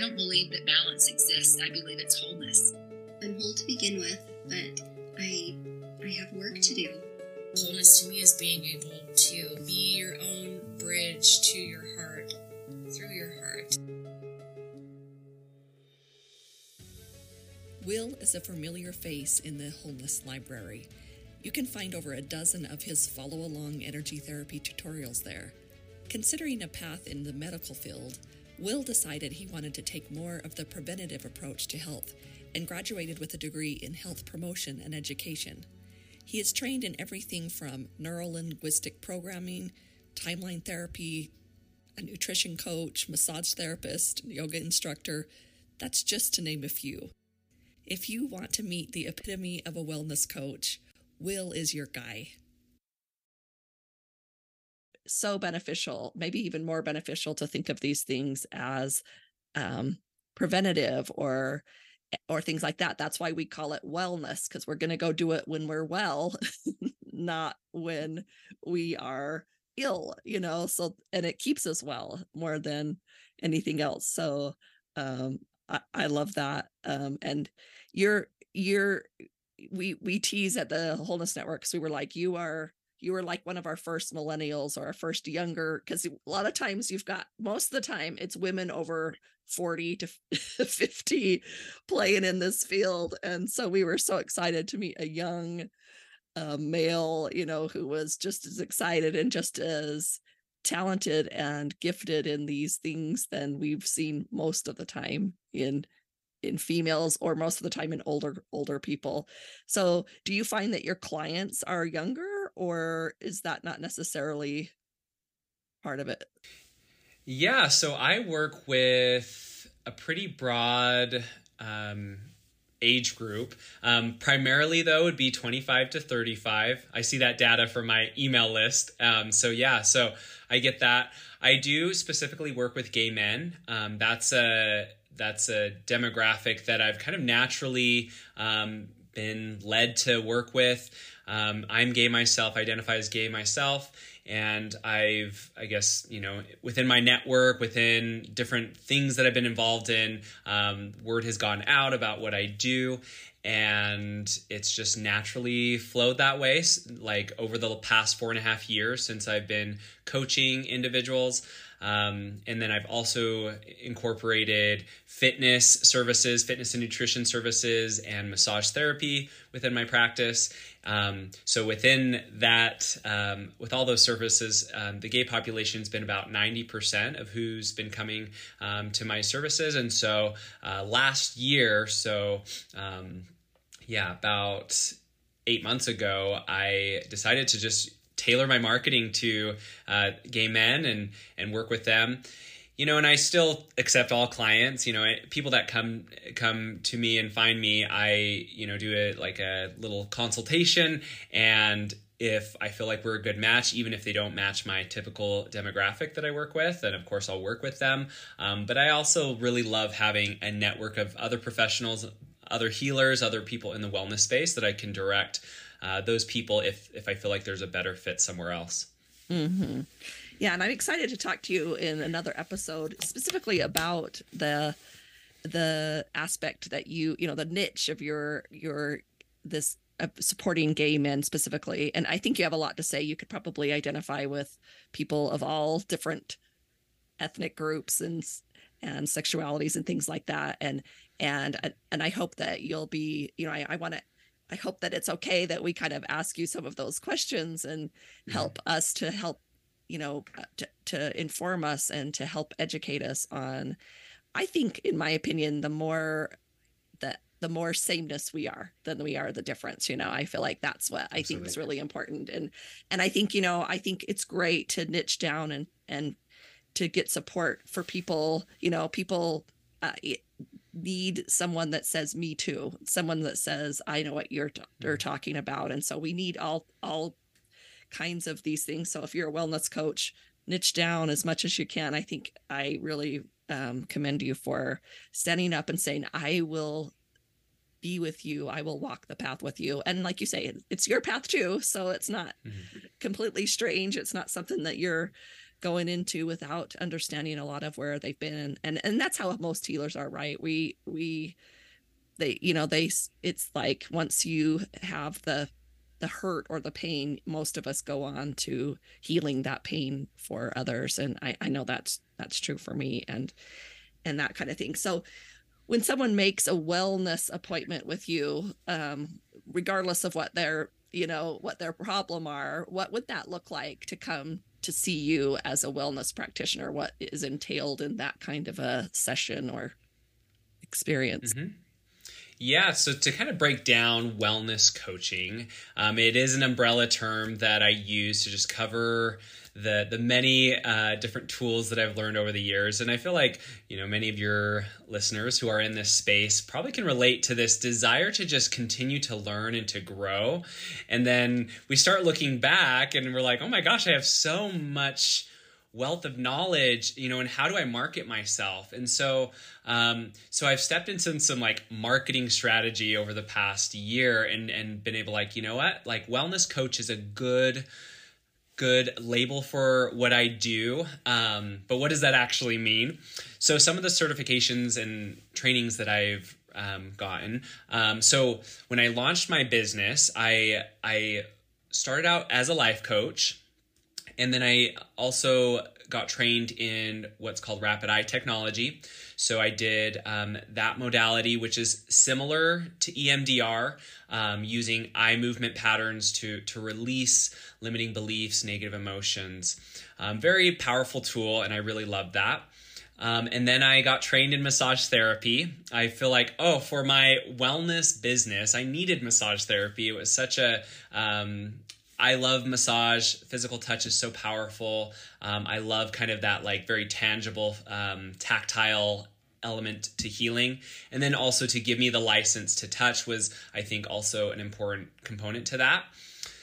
don't believe that balance exists. I believe it's wholeness. I'm whole to begin with, but I I have work to do. Wholeness to me is being able to be your own bridge to your heart through your heart. Will is a familiar face in the Wholeness Library. You can find over a dozen of his follow along energy therapy tutorials there. Considering a path in the medical field, Will decided he wanted to take more of the preventative approach to health and graduated with a degree in health promotion and education. He is trained in everything from neurolinguistic programming, timeline therapy, a nutrition coach, massage therapist, yoga instructor. That's just to name a few. If you want to meet the epitome of a wellness coach, Will is your guy. So beneficial, maybe even more beneficial to think of these things as um, preventative or or things like that. That's why we call it wellness because we're going to go do it when we're well, not when we are ill, you know. So, and it keeps us well more than anything else. So, um, I, I love that. Um, and you're, you're, we, we tease at the Wholeness Network because we were like, you are you were like one of our first millennials or our first younger because a lot of times you've got most of the time it's women over 40 to 50 playing in this field. And so we were so excited to meet a young uh, male you know who was just as excited and just as talented and gifted in these things than we've seen most of the time in in females or most of the time in older older people. So do you find that your clients are younger or is that not necessarily part of it? Yeah so i work with a pretty broad um, age group. Um, primarily though would be 25 to 35 i see that data from my email list. Um, so yeah so i get that. I do specifically work with gay men. Um, that's a that's a demographic that I've kind of naturally um, been led to work with. Um, I'm gay myself, identify as gay myself, and I've, I guess, you know, within my network, within different things that I've been involved in, um, word has gone out about what I do, and it's just naturally flowed that way. Like over the past four and a half years since I've been coaching individuals. Um, and then I've also incorporated fitness services, fitness and nutrition services, and massage therapy within my practice. Um, so within that, um, with all those services, um, the gay population has been about 90% of who's been coming um, to my services. And so uh, last year, so um, yeah, about eight months ago, I decided to just tailor my marketing to uh, gay men and and work with them. You know and i still accept all clients. You know people that come come to me and find me i you know do a like a little consultation. And if i feel like we're a good match even if they don't match my typical demographic that i work with then of course i'll work with them. Um, but i also really love having a network of other professionals other healers other people in the wellness space that i can direct uh, those people if if I feel like there's a better fit somewhere else. Mm-hmm. Yeah, and I'm excited to talk to you in another episode specifically about the the aspect that you you know the niche of your your this uh, supporting gay men specifically and i think you have a lot to say you could probably identify with people of all different ethnic groups and and sexualities and things like that and and and i hope that you'll be you know i, I want to I hope that it's okay that we kind of ask you some of those questions and help mm-hmm. us to help, you know, uh, to, to inform us and to help educate us on. I think, in my opinion, the more that the more sameness we are than we are the difference you know i feel like that's what i Absolutely. think is really important and and i think you know i think it's great to niche down and and to get support for people you know people uh, need someone that says me too someone that says i know what you're, t- you're mm-hmm. talking about. And so we need all all kinds of these things. So if you're a wellness coach niche down as much as you can. I think i really um, commend you for standing up and saying i will be with you. I will walk the path with you. And like you say it's your path too. So it's not mm-hmm. completely strange. It's not something that you're going into without understanding a lot of where they've been. And and that's how most healers are right? We we they you know they it's like once you have the the hurt or the pain most of us go on to healing that pain for others. And i i know that's that's true for me and and that kind of thing. So when someone makes a wellness appointment with you um regardless of what their you know what their problem are what would that look like to come to see you as a wellness practitioner what is entailed in that kind of a session or experience mm-hmm. Yeah, so to kind of break down wellness coaching, um, it is an umbrella term that I use to just cover the the many uh, different tools that I've learned over the years, and I feel like you know many of your listeners who are in this space probably can relate to this desire to just continue to learn and to grow, and then we start looking back and we're like, oh my gosh, I have so much wealth of knowledge you know and how do i market myself? And so um, so i've stepped into some like marketing strategy over the past year and and been able like you know what? Like wellness coach is a good good label for what i do um, but what does that actually mean? So some of the certifications and trainings that i've um, gotten um, so when i launched my business i i started out as a life coach and then I also got trained in what's called rapid eye technology. So I did um, that modality, which is similar to EMDR, um, using eye movement patterns to to release limiting beliefs, negative emotions. Um, very powerful tool, and I really loved that. Um, and then I got trained in massage therapy. I feel like, oh, for my wellness business, I needed massage therapy. It was such a um, I love massage. Physical touch is so powerful. Um, I love kind of that like very tangible, um, tactile element to healing. And then also to give me the license to touch was, I think, also an important component to that.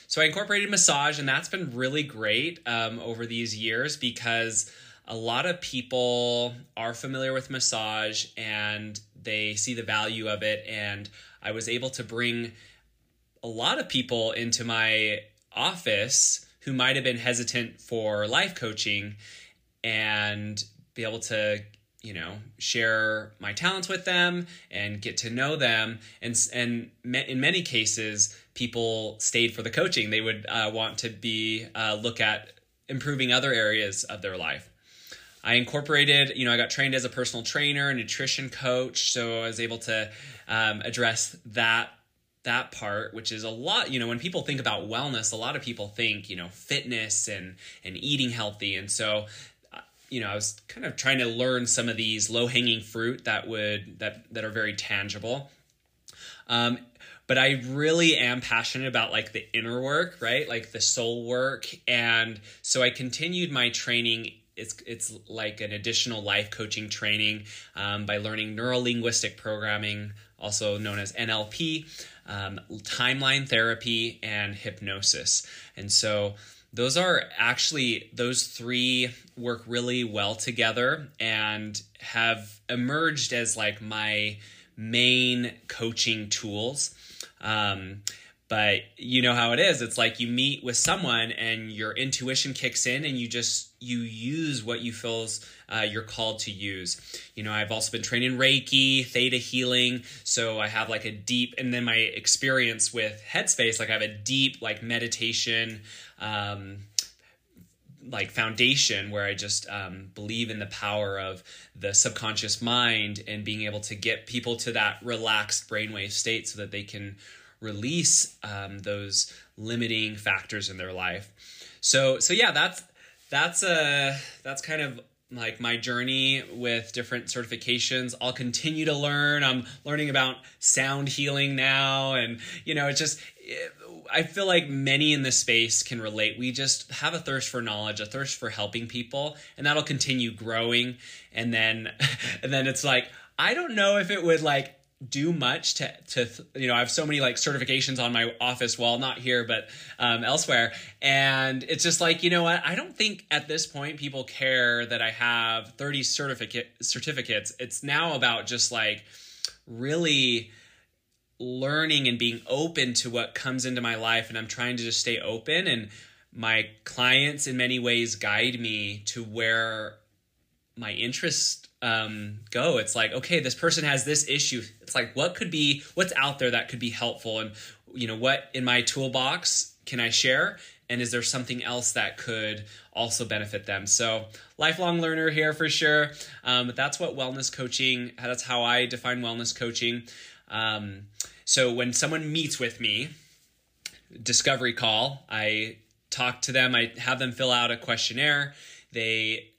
So I incorporated massage, and that's been really great um, over these years because a lot of people are familiar with massage and they see the value of it. And I was able to bring a lot of people into my office who might have been hesitant for life coaching and be able to you know share my talents with them and get to know them. And and in many cases people stayed for the coaching. They would uh, want to be uh, look at improving other areas of their life. I incorporated you know i got trained as a personal trainer nutrition coach so i was able to um, address that that part which is a lot you know when people think about wellness a lot of people think you know fitness and and eating healthy. And so uh, you know i was kind of trying to learn some of these low hanging fruit that would that that are very tangible. Um but i really am passionate about like the inner work right? Like the soul work. And so i continued my training. It's it's like an additional life coaching training um, by learning neuro linguistic programming also known as nlp um, timeline therapy, and hypnosis. And so those are actually, those three work really well together and have emerged as like my main coaching tools. Um, but you know how it is. It's like you meet with someone and your intuition kicks in and you just you use what you feels uh, you're called to use. You know i've also been trained in reiki theta healing. So i have like a deep and then my experience with headspace like i have a deep like meditation um, like foundation where I just um, believe in the power of the subconscious mind and being able to get people to that relaxed brainwave state so that they can release um, those limiting factors in their life. So so yeah, that's that's uh that's kind of like my journey with different certifications. I'll continue to learn. I'm learning about sound healing now and you know, it's just I feel like many in this space can relate. We just have a thirst for knowledge, a thirst for helping people, and that'll continue growing. And then, and then it's like, I don't know if it would like do much to to you know I have so many like certifications on my office wall not here but um, elsewhere. And it's just like you know what? I don't think at this point people care that I have 30 certificate certificates. It's now about just like really learning and being open to what comes into my life and I'm trying to just stay open and my clients in many ways guide me to where my interests um, go. It's like, okay, this person has this issue. It's like, what could be, what's out there that could be helpful? And, you know, what in my toolbox can I share? And is there something else that could also benefit them? So, lifelong learner here for sure. Um, but that's what wellness coaching, that's how I define wellness coaching. Um, so, when someone meets with me, discovery call, I talk to them, I have them fill out a questionnaire. They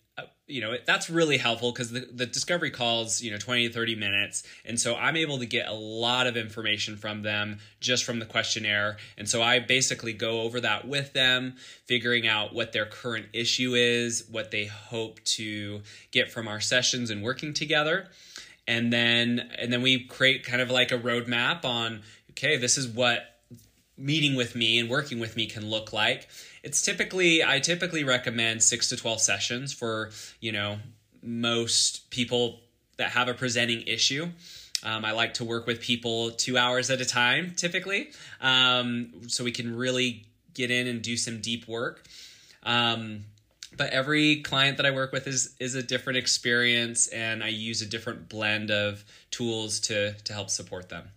you know that's really helpful because the, the discovery calls you know 20 to 30 minutes. And so i'm able to get a lot of information from them just from the questionnaire. And so i basically go over that with them figuring out what their current issue is what they hope to get from our sessions and working together. And then and then we create kind of like a roadmap on okay this is what meeting with me and working with me can look like it's typically I typically recommend 6 to 12 sessions for, you know, most people that have a presenting issue. Um, I like to work with people two hours at a time, typically, um, so we can really get in and do some deep work. Um, but every client that I work with is is a different experience, and I use a different blend of tools to to help support them.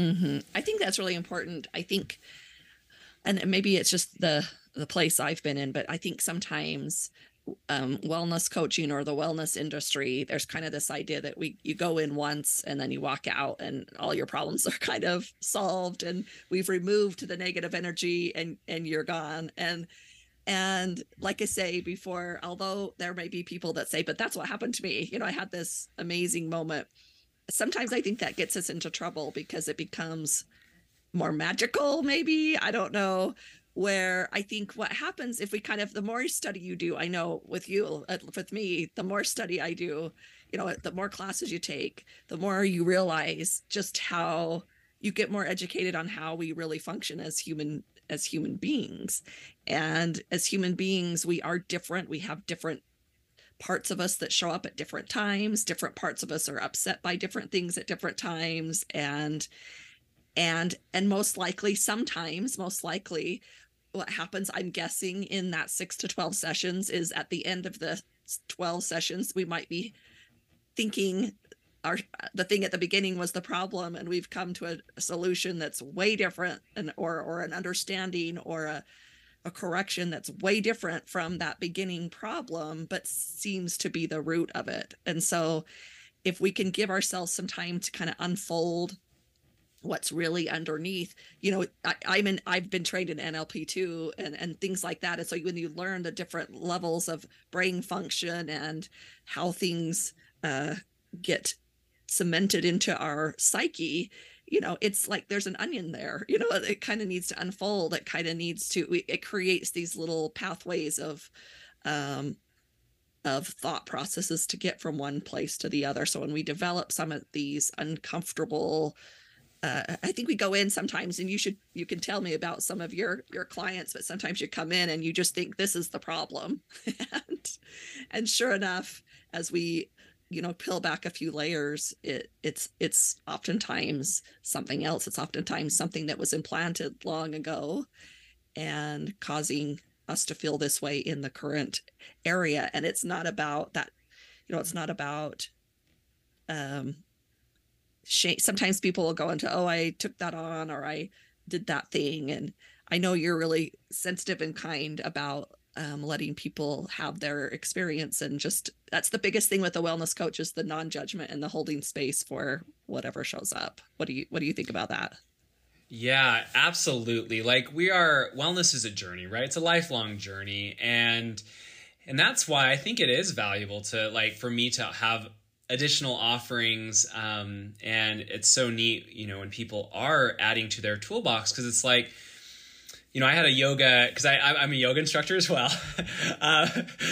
Mm-hmm. I think that's really important. I think, and maybe it's just the the place I've been in, but I think sometimes um, wellness coaching or the wellness industry, there's kind of this idea that we you go in once and then you walk out and all your problems are kind of solved and we've removed the negative energy and and you're gone and and like I say before, although there may be people that say, but that's what happened to me. You know, I had this amazing moment. Sometimes I think that gets us into trouble because it becomes more magical, maybe. I don't know where I think what happens if we kind of the more study you do, I know with you, uh, with me, the more study I do, you know, the more classes you take, the more you realize just how you get more educated on how we really function as human as human beings. And as human beings, we are different. We have different parts of us that show up at different times. Different parts of us are upset by different things at different times and and and most likely sometimes most likely what happens i'm guessing in that 6 to 12 sessions is at the end of the 12 sessions we might be thinking our the thing at the beginning was the problem and we've come to a, a solution that's way different and or or an understanding or a a correction that's way different from that beginning problem but seems to be the root of it. And so if we can give ourselves some time to kind of unfold what's really underneath you know I, i'm in i've been trained in nlp too and and things like that. And so when you learn the different levels of brain function and how things uh, get cemented into our psyche you know it's like there's an onion there you know it kind of needs to unfold it kind of needs to it creates these little pathways of um of thought processes to get from one place to the other. So when we develop some of these uncomfortable uh, I think we go in sometimes, and you should you can tell me about some of your your clients, but sometimes you come in and you just think this is the problem, and and sure enough, as we you know peel back a few layers, it it's it's oftentimes something else. It's oftentimes something that was implanted long ago, and causing us to feel this way in the current area. And it's not about that, you know, it's not about um shame sometimes people will go into oh i took that on or i did that thing and i know you're really sensitive and kind about um, letting people have their experience. And just that's the biggest thing with a wellness coach is the non-judgment and the holding space for whatever shows up. What do you what do you think about that? Yeah absolutely. Like we are wellness is a journey right? It's a lifelong journey. And and that's why i think it is valuable to like for me to have additional offerings. Um, and it's so neat you know when people are adding to their toolbox because it's like you know i had a yoga because I, i'm a yoga instructor as well. Uh,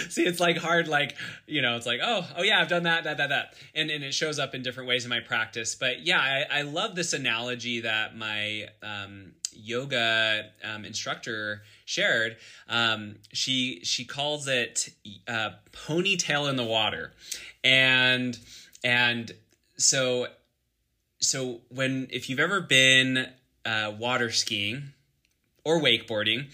see it's like hard like you know it's like oh oh yeah i've done that that that that. And, and it shows up in different ways in my practice. But yeah i, I love this analogy that my um, yoga um, instructor shared. Um, she she calls it uh, ponytail in the water. And and so so when if you've ever been uh, water skiing or wakeboarding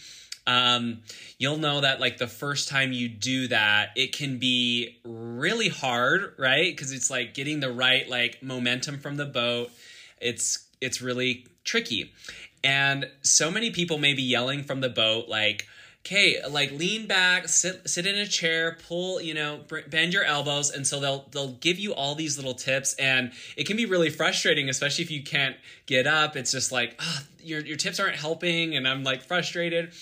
um, you'll know that like the first time you do that, it can be really hard, right? Because it's like getting the right like momentum from the boat. It's it's really tricky. And so many people may be yelling from the boat like, okay, like lean back, sit sit in a chair, pull, you know, bend your elbows, and so they'll they'll give you all these little tips, and it can be really frustrating, especially if you can't get up. It's just like, oh, your your tips aren't helping, and I'm like frustrated.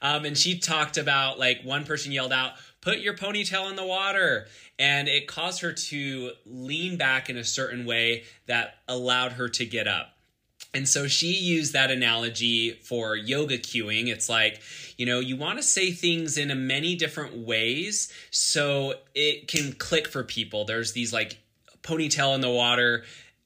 Um, and she talked about like one person yelled out, "Put your ponytail in the water," and it caused her to lean back in a certain way that allowed her to get up. And so she used that analogy for yoga cueing. It's like, you know, you want to say things in a many different ways so it can click for people. There's these like ponytail in the water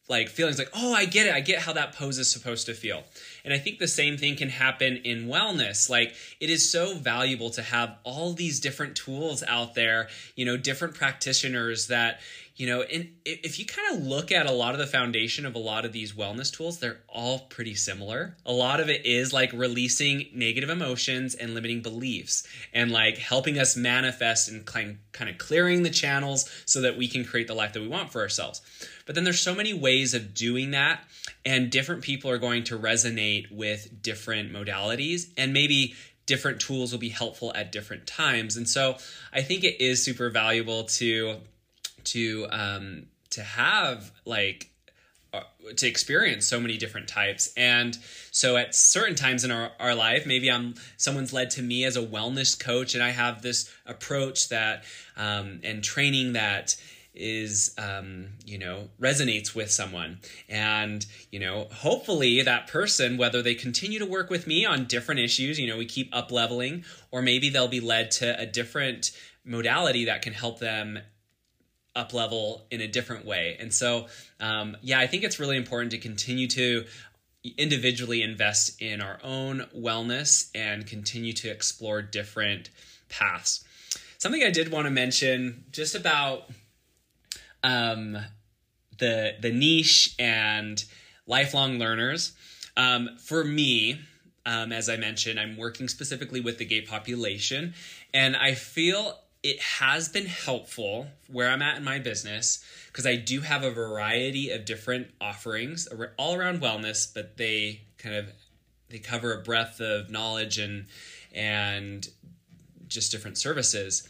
like feelings like, oh, I get it. I get how that pose is supposed to feel. And I think the same thing can happen in wellness. Like it is so valuable to have all these different tools out there, you know, different practitioners that, you know, and if you kind of look at a lot of the foundation of a lot of these wellness tools, they're all pretty similar. A lot of it is like releasing negative emotions and limiting beliefs and like helping us manifest and kind of clearing the channels so that we can create the life that we want for ourselves. But then there's so many ways of doing that and different people are going to resonate with different modalities and maybe different tools will be helpful at different times. And so I think it is super valuable to to um, to have like uh, to experience so many different types. And so at certain times in our, our life maybe i'm someone's led to me as a wellness coach and i have this approach that um, and training that is um, you know resonates with someone. And you know hopefully that person whether they continue to work with me on different issues you know we keep up leveling or maybe they'll be led to a different modality that can help them up level in a different way. And so, um, yeah, I think it's really important to continue to individually invest in our own wellness and continue to explore different paths. Something I did want to mention just about um, the the niche and lifelong learners. Um, for me, um, as I mentioned, I'm working specifically with the gay population, and I feel it has been helpful where I'm at in my business because I do have a variety of different offerings all around wellness, but they kind of they cover a breadth of knowledge and and just different services.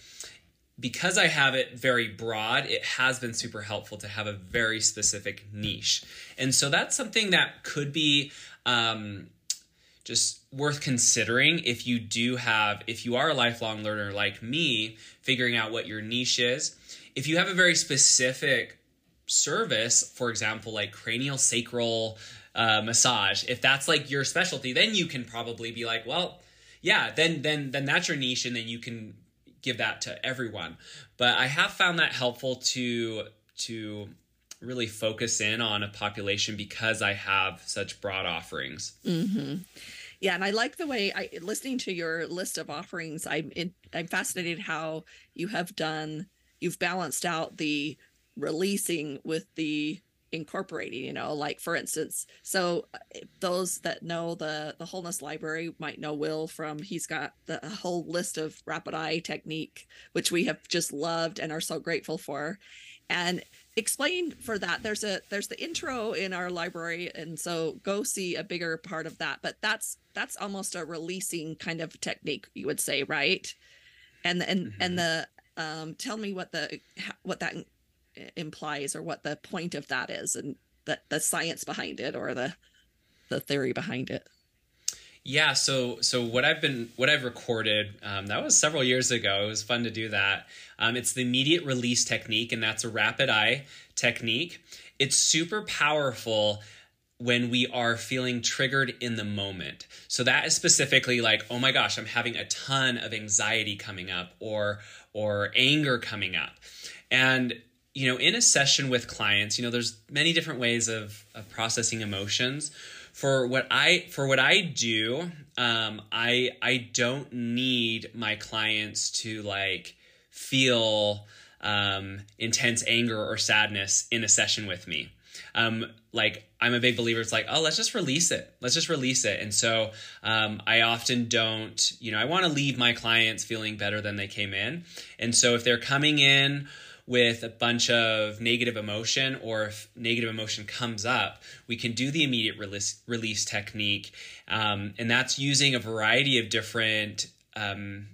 Because I have it very broad, it has been super helpful to have a very specific niche. And so that's something that could be um, just worth considering if you do have if you are a lifelong learner like me figuring out what your niche is. If you have a very specific service for example like cranial sacral uh, massage if that's like your specialty then you can probably be like well yeah then then then that's your niche and then you can give that to everyone. But i have found that helpful to to really focus in on a population because I have such broad offerings. Mm-hmm. Yeah, and I like the way I listening to your list of offerings. I'm in, I'm fascinated how you have done. You've balanced out the releasing with the incorporating you know like for instance so uh, those that know the the wholeness library might know will from he's got the whole list of rapid eye technique which we have just loved and are so grateful for and explain for that. There's a there's the intro in our library and so go see a bigger part of that. But that's that's almost a releasing kind of technique you would say right? And and mm-hmm. and the um tell me what the what that implies or what the point of that is and the the science behind it or the the theory behind it yeah, so so what I've been what I've recorded um, that was several years ago. It was fun to do that. Um, it's the immediate release technique, and that's a rapid eye technique. It's super powerful when we are feeling triggered in the moment. So that is specifically like, oh my gosh, I'm having a ton of anxiety coming up or or anger coming up. And you know, in a session with clients, you know, there's many different ways of, of processing emotions for what I for what I do, um, I I don't need my clients to like feel um, intense anger or sadness in a session with me. Um, like I'm a big believer. It's like, oh, let's just release it. Let's just release it. And so um, I often don't, you know, I want to leave my clients feeling better than they came in. And so if they're coming in with a bunch of negative emotion or if negative emotion comes up, we can do the immediate release, release technique. Um, and that's using a variety of different um,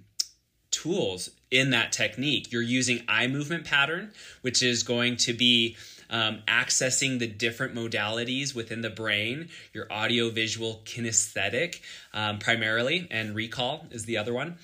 tools in that technique. You're using eye movement pattern, which is going to be um, accessing the different modalities within the brain, your audio, visual, kinesthetic, um, primarily, and recall is the other one.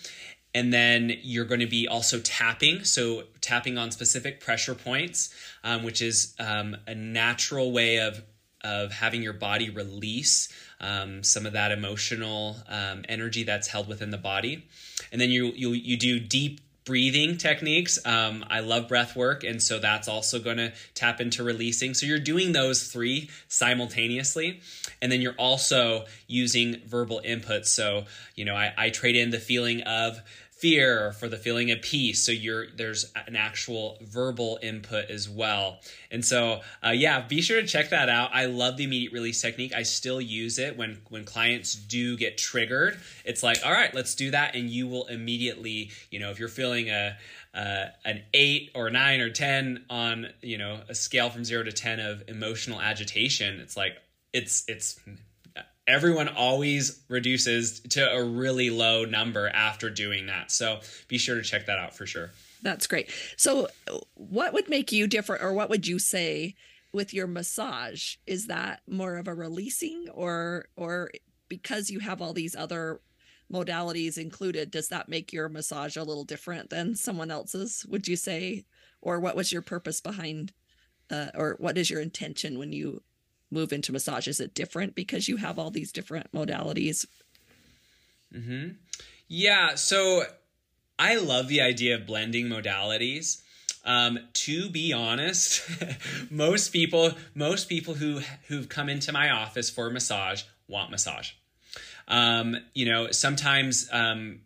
And then you're going to be also tapping, so tapping on specific pressure points, um, which is um, a natural way of of having your body release um, some of that emotional um, energy that's held within the body. And then you you you do deep breathing techniques. Um, I love breath work, and so that's also going to tap into releasing. So you're doing those three simultaneously, and then you're also using verbal inputs. So you know, I, I trade in the feeling of fear for the feeling of peace. So you're there's an actual verbal input as well. And so uh, yeah be sure to check that out. I love the immediate release technique. I still use it when when clients do get triggered. It's like all right let's do that. And you will immediately you know if you're feeling a uh, an eight or nine or ten on you know a scale from zero to ten of emotional agitation it's like it's it's everyone always reduces to a really low number after doing that. So be sure to check that out for sure. That's great. So, what would make you different, or what would you say with your massage? Is that more of a releasing, or or because you have all these other modalities included, does that make your massage a little different than someone else's? Would you say, or what was your purpose behind, uh, or what is your intention when you move into massage? Is it different because you have all these different modalities? Mm-hmm. Yeah. So I love the idea of blending modalities. Um, to be honest, most people, most people who who've come into my office for massage want massage. Um, you know, sometimes, um,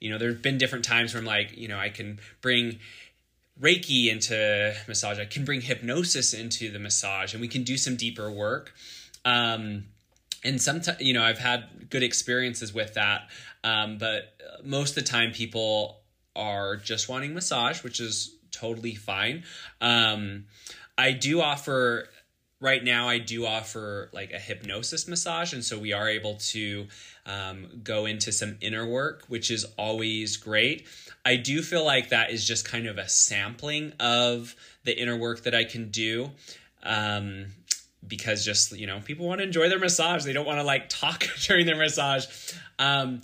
you know, there've been different times where I'm like, you know, I can bring Reiki into massage. I can bring hypnosis into the massage, and we can do some deeper work. Um, and sometimes, you know, I've had good experiences with that. Um, but most of the time, people are just wanting massage, which is totally fine. Um, I do offer right now i do offer like a hypnosis massage and so we are able to um, go into some inner work which is always great I do feel like that is just kind of a sampling of the inner work that I can do. Um, because just you know people want to enjoy their massage they don't want to like talk during their massage um,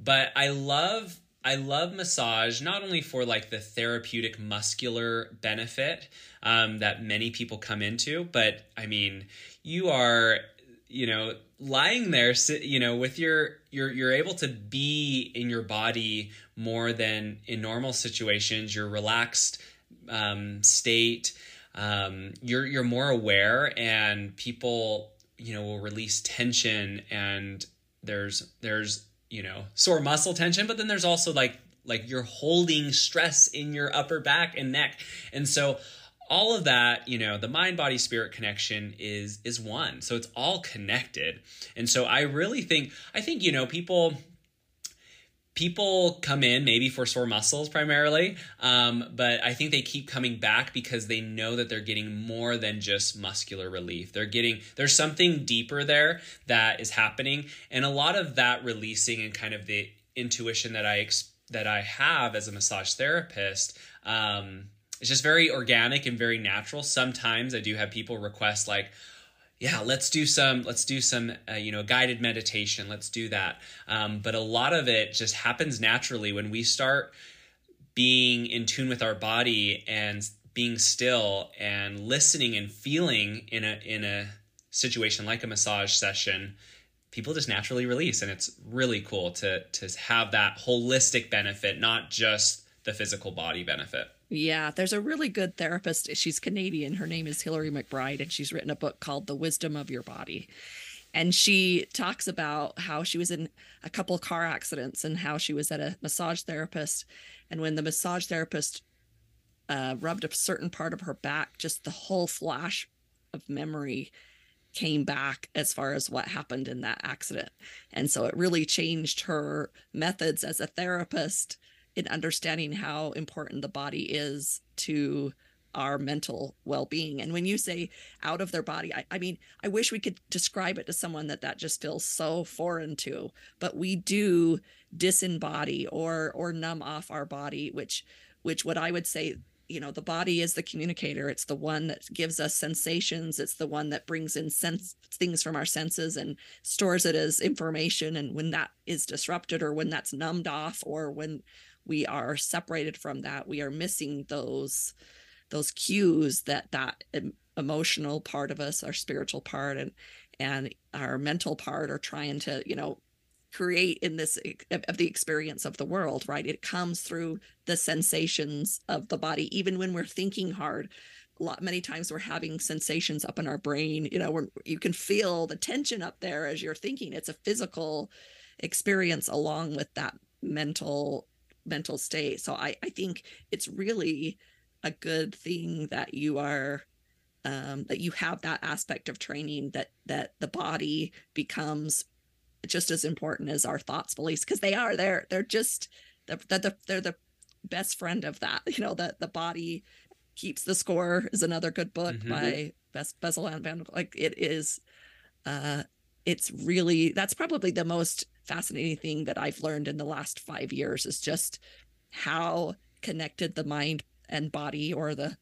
but i love i love massage not only for like the therapeutic muscular benefit um, that many people come into but i mean you are you know lying there you know with your you're you're able to be in your body more than in normal situations. Your relaxed um, state um, you're you're more aware and people you know will release tension and there's there's you know sore muscle tension but then there's also like like you're holding stress in your upper back and neck. And so all of that you know the mind body spirit connection is is one. So it's all connected. And so i really think i think you know people people come in maybe for sore muscles primarily um, but i think they keep coming back because they know that they're getting more than just muscular relief. They're getting there's something deeper there that is happening. And a lot of that releasing and kind of the intuition that i that i have as a massage therapist um, it's just very organic and very natural. Sometimes I do have people request like, yeah, let's do some, let's do some, uh, you know, guided meditation. Let's do that. Um, but a lot of it just happens naturally when we start being in tune with our body and being still and listening and feeling in a in a situation like a massage session people just naturally release and it's really cool to to have that holistic benefit not just the physical body benefit yeah, there's a really good therapist. She's Canadian. Her name is Hillary McBride, and she's written a book called The Wisdom of Your Body. And she talks about how she was in a couple car accidents and how she was at a massage therapist. And when the massage therapist uh, rubbed a certain part of her back, just the whole flash of memory came back as far as what happened in that accident. And so it really changed her methods as a therapist in understanding how important the body is to our mental well-being. And when you say out of their body I, I, mean i wish we could describe it to someone that that just feels so foreign to but we do disembody or or numb off our body which which what i would say you know the body is the communicator. It's the one that gives us sensations. It's the one that brings in sense things from our senses and stores it as information. And when that is disrupted or when that's numbed off or when we are separated from that. We are missing those those cues that that emotional part of us our spiritual part and and our mental part are trying to you know create in this of the experience of the world right? It comes through the sensations of the body even when we're thinking hard. A lot many times we're having sensations up in our brain you know where you can feel the tension up there as you're thinking. It's a physical experience along with that mental mental state so i i think it's really a good thing that you are um, that you have that aspect of training that that the body becomes just as important as our thoughts beliefs because they are they're they're just they're, the they're the best friend of that you know that the body keeps the score is another good book mm-hmm. by Bess, Bessel and Van like it is uh it's really that's probably the most fascinating thing that I've learned in the last 5 years is just how connected the mind and body or the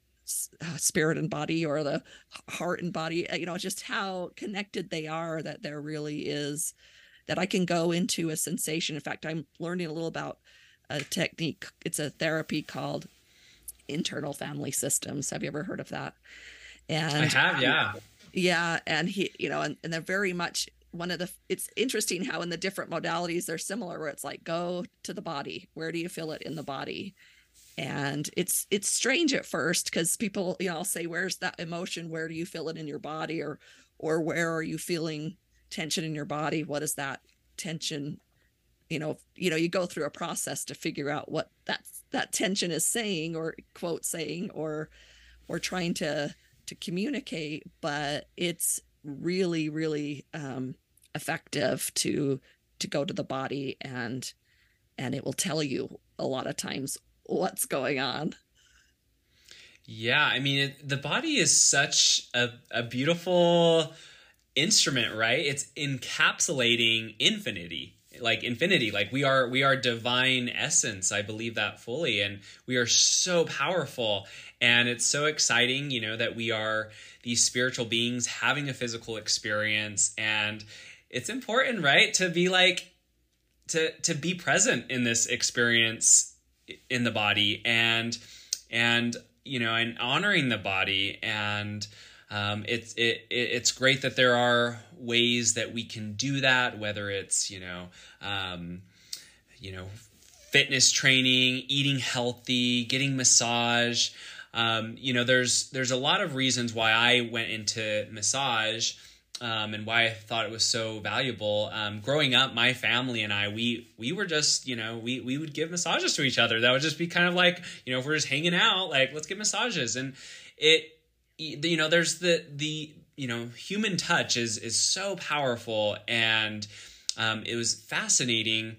uh, spirit and body or the heart and body uh, you know just how connected they are that there really is that I can go into a sensation. In fact, I'm learning a little about a technique. It's a therapy called internal family systems. Have you ever heard of that? And I have, yeah. Yeah. And he, you know, and, and they're very much one of the, it's interesting how in the different modalities they're similar, where it's like, go to the body. Where do you feel it? In the body? and it's it's strange at first because people you know i'll say where's that emotion? Where do you feel it in your body? Or or where are you feeling tension in your body? What is that tension? You know you know you go through a process to figure out what that that tension is saying or quote saying or or trying to to communicate. But it's really really um effective to to go to the body and and it will tell you a lot of times what's going on yeah i mean it, the body is such a, a beautiful instrument, right? It's encapsulating infinity like infinity like we are we are divine essence i believe that fully and we are so powerful and it's so exciting you know that we are these spiritual beings having a physical experience and it's important right to be like to to be present in this experience in the body and and you know and honoring the body and um, it's it, it's great that there are ways that we can do that, whether it's you know um, you know fitness training, eating healthy, getting massage. Um, you know, there's there's a lot of reasons why I went into massage. Um, and why I thought it was so valuable. Um, growing up, my family and I, we we were just, you know, we we would give massages to each other. That would just be kind of like, you know, if we're just hanging out, like let's get massages, and it you know there's the the you know human touch is is so powerful and um, it was fascinating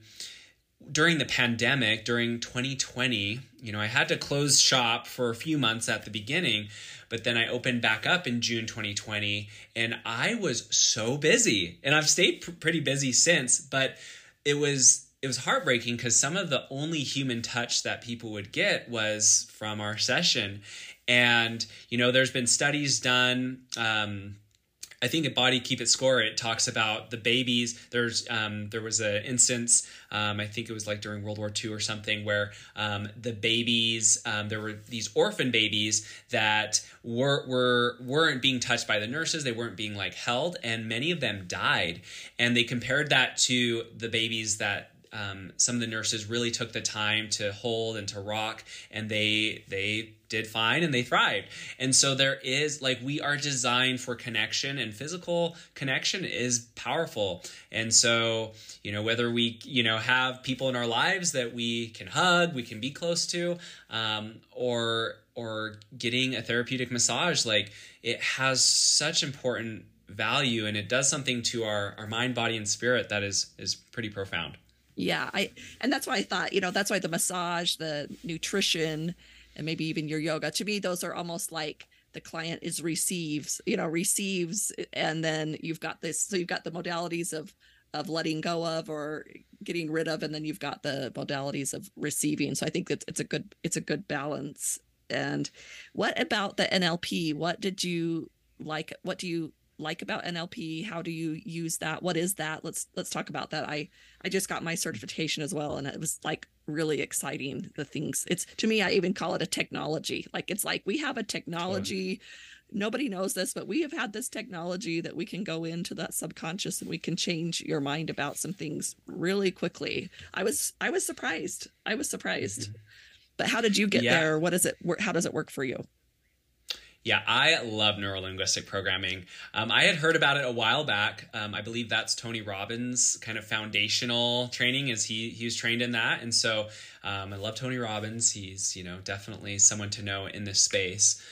during the pandemic during 2020 you know i had to close shop for a few months at the beginning but then i opened back up in june 2020 and i was so busy and i've stayed pr- pretty busy since but it was it was heartbreaking because some of the only human touch that people would get was from our session and, you know, there's been studies done. Um, I think at Body Keep It Score, it talks about the babies. There's um, there was an instance, um, I think it was like during World War II or something, where um, the babies, um, there were these orphan babies that were were weren't being touched by the nurses. They weren't being like held, and many of them died. And they compared that to the babies that um, some of the nurses really took the time to hold and to rock, and they they did fine and they thrived. And so there is like we are designed for connection and physical connection is powerful. And so, you know, whether we, you know, have people in our lives that we can hug, we can be close to, um, or or getting a therapeutic massage, like it has such important value and it does something to our, our mind, body, and spirit that is is pretty profound. Yeah, I and that's why I thought, you know, that's why the massage, the nutrition, and maybe even your yoga, to me, those are almost like the client is receives, you know, receives, and then you've got this. So you've got the modalities of of letting go of or getting rid of, and then you've got the modalities of receiving. So I think that it's a good it's a good balance. And what about the NLP? What did you like? What do you like about NLP? How do you use that? What is that? Let's let's talk about that. I I just got my certification as well and it was like really exciting the things. It's to me I even call it a technology. Like it's like we have a technology nobody knows this, but we have had this technology that we can go into that subconscious and we can change your mind about some things really quickly. I was I was surprised. I was surprised. Mm-hmm. But how did you get yeah. there? What is it? How does it work for you? Yeah, I love neurolinguistic programming. Um, I had heard about it a while back. Um, I believe that's Tony Robbins' kind of foundational training, as he he was trained in that, and so um, I love Tony Robbins. He's you know definitely someone to know in this space.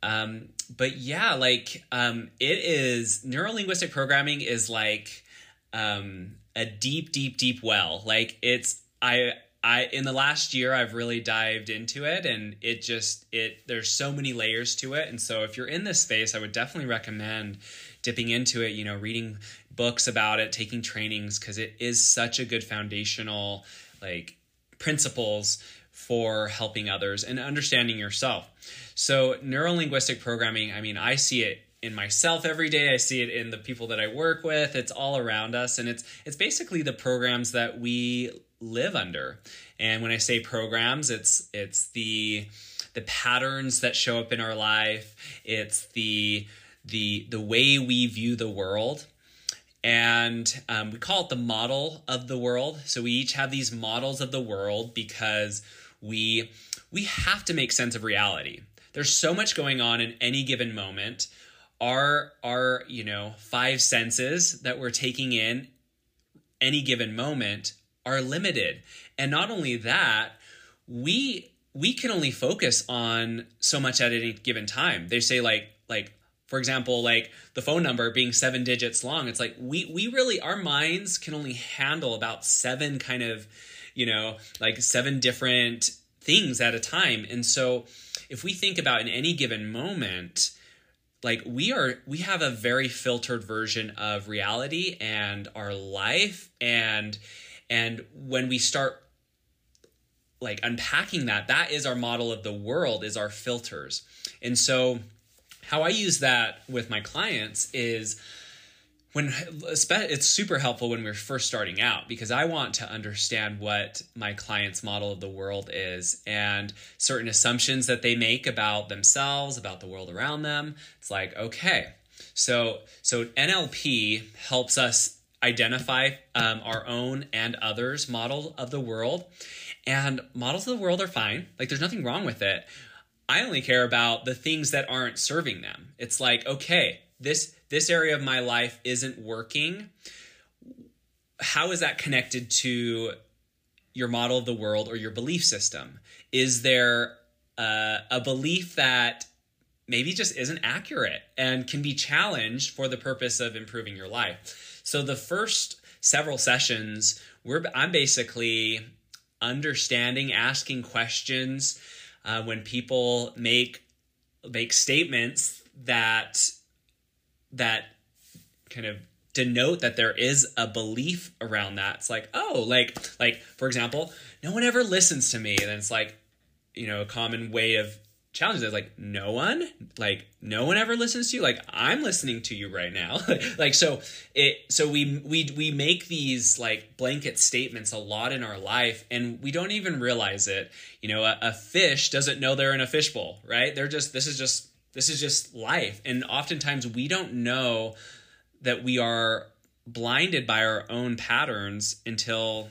Um, but yeah, like um, it is neurolinguistic programming is like um, a deep, deep, deep well. Like it's I I in the last year I've really dived into it and it just it there's so many layers to it and so if you're in this space I would definitely recommend dipping into it, you know, reading books about it, taking trainings cuz it is such a good foundational like principles for helping others and understanding yourself. So neurolinguistic programming, I mean, I see it in myself every day. I see it in the people that I work with. It's all around us and it's it's basically the programs that we live under. And when I say programs, it's it's the the patterns that show up in our life. It's the the the way we view the world and um, we call it the model of the world so we each have these models of the world because we we have to make sense of reality there's so much going on in any given moment our our you know five senses that we're taking in any given moment are limited. And not only that, we we can only focus on so much at any given time. They say like like for example, like the phone number being seven digits long, it's like we we really our minds can only handle about seven kind of, you know, like seven different things at a time. And so if we think about in any given moment, like we are we have a very filtered version of reality and our life and and when we start like unpacking that, that is our model of the world, is our filters. And so, how I use that with my clients is when it's super helpful when we're first starting out because I want to understand what my client's model of the world is and certain assumptions that they make about themselves, about the world around them. It's like, okay, so so NLP helps us identify um, our own and others' model of the world. And models of the world are fine. Like, there's nothing wrong with it. I only care about the things that aren't serving them. It's like, okay, this this area of my life isn't working. How is that connected to your model of the world or your belief system? Is there uh, a belief that maybe just isn't accurate and can be challenged for the purpose of improving your life? So the first several sessions, we're I'm basically understanding, asking questions uh, when people make make statements that that kind of denote that there is a belief around that. It's like, oh, like like for example, no one ever listens to me. And it's like, you know, a common way of challenges is like no one like no one ever listens to you. Like i'm listening to you right now. Like so it so we we we make these like blanket statements a lot in our life and we don't even realize it. You know a, a fish doesn't know they're in a fishbowl right? They're just this is just this is just life. And oftentimes we don't know that we are blinded by our own patterns until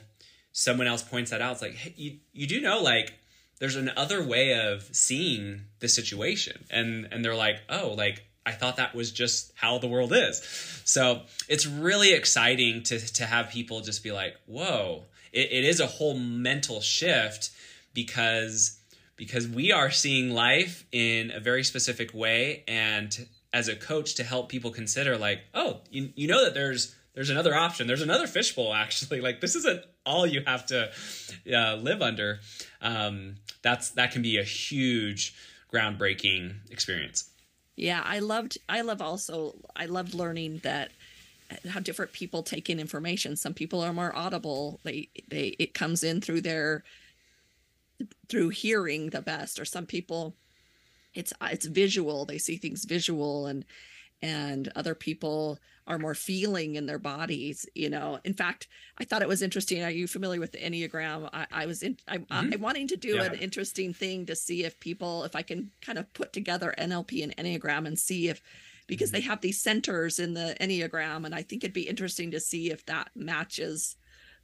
someone else points that out. It's like hey, you, you do know like there's an other way of seeing the situation. And and they're like oh like i thought that was just how the world is. So it's really exciting to to have people just be like whoa it, it is a whole mental shift because because we are seeing life in a very specific way. And as a coach to help people consider like oh you, you know that there's there's another option. There's another fishbowl actually. Like this isn't all you have to uh, live under. Um, that's that can be a huge groundbreaking experience Yeah, I loved I love also I loved learning that uh, how different people take in information. Some people are more audible. They they it comes in through their through hearing the best or some people it's it's visual. They see things visual and and other people are more feeling in their bodies you know in fact i thought it was interesting are you familiar with the enneagram i, I was in I, Mhm. i'm wanting to do Yeah. an interesting thing to see if people if i can kind of put together nlp and enneagram and see if because they have these centers in the enneagram and i think it'd be interesting to see if that matches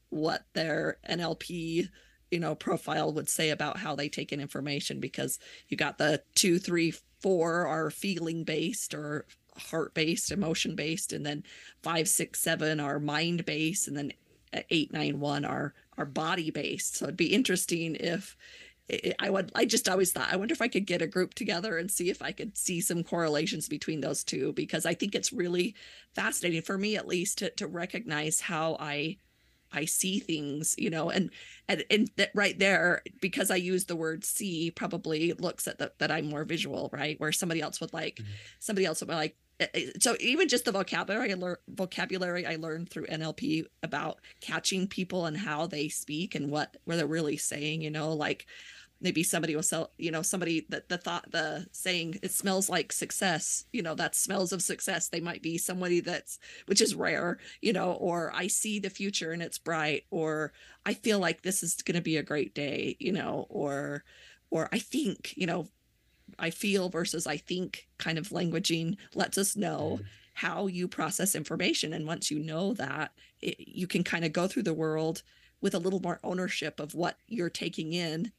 what their nlp you know profile would say about how they take in information because you got the two three four are feeling based or heart based emotion based and then five six seven are mind based and then uh, eight nine one are are body based so it'd be interesting if I- I would I just always thought I wonder if I could get a group together and see if I could see some correlations between those two because I think it's really fascinating for me at least to to recognize how I I see things, you know, and and and that right there because I use the word see probably looks at the, that I'm more visual, right? Where somebody else would like Mhm. somebody else would be like eh, eh, so even just the vocabulary I learn vocabulary I learned through NLP about catching people and how they speak and what where they're really saying, you know, like maybe somebody will sell you know somebody that the thought the saying it smells like success. You know that smells of success. They might be somebody that's which is rare you know or i see the future and it's bright or i feel like this is going to be a great day you know or or i think you know i feel versus i think kind of languaging lets us know Mhm. how you process information. And once you know that it, you can kind of go through the world with a little more ownership of what you're taking in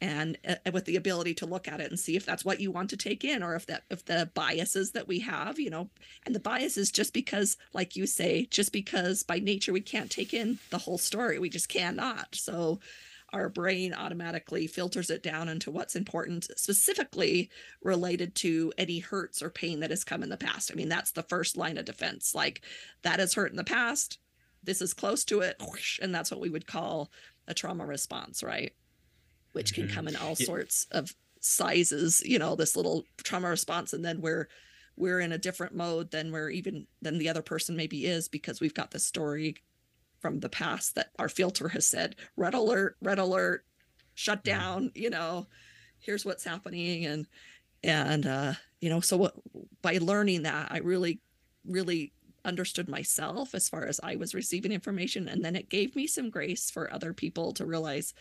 and uh, with the ability to look at it and see if that's what you want to take in or if that if the biases that we have you know and the biases just because like you say just because by nature we can't take in the whole story we just cannot. So our brain automatically filters it down into what's important specifically related to any hurts or pain that has come in the past. I mean that's the first line of defense. Like that has hurt in the past this is close to it and that's what we would call a trauma response right which can Mhm. come in all Yeah. sorts of sizes you know this little trauma response and then we're we're in a different mode than we're even than the other person maybe is because we've got the story from the past that our filter has said red alert red alert shut Mhm. down you know here's what's happening and and uh you know so what by learning that i really really understood myself as far as i was receiving information and then it gave me some grace for other people to realize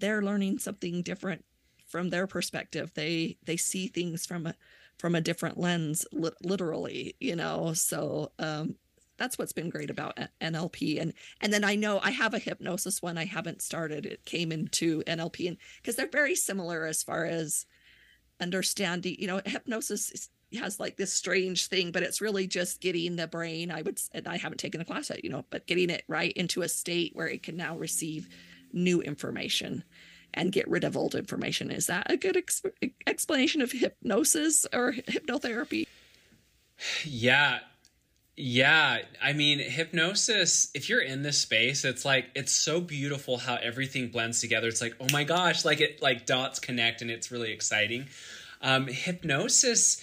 they're learning something different from their perspective. They they see things from a from a different lens li- literally you know? So um that's what's been great about NLP and and then I know I have a hypnosis one. I haven't started. It came into NLP and because they're very similar as far as understanding you know hypnosis is, has like this strange thing but it's really just getting the brain. I would and I haven't taken a class yet you know but getting it right into a state where it can now receive new information and get rid of old information is that a good ex- explanation of hypnosis or hypnotherapy Yeah. Yeah. I mean, hypnosis, if you're in this space, it's like, it's so beautiful how everything blends together. It's like, oh my gosh, like it, like dots connect and it's really exciting. Um, hypnosis,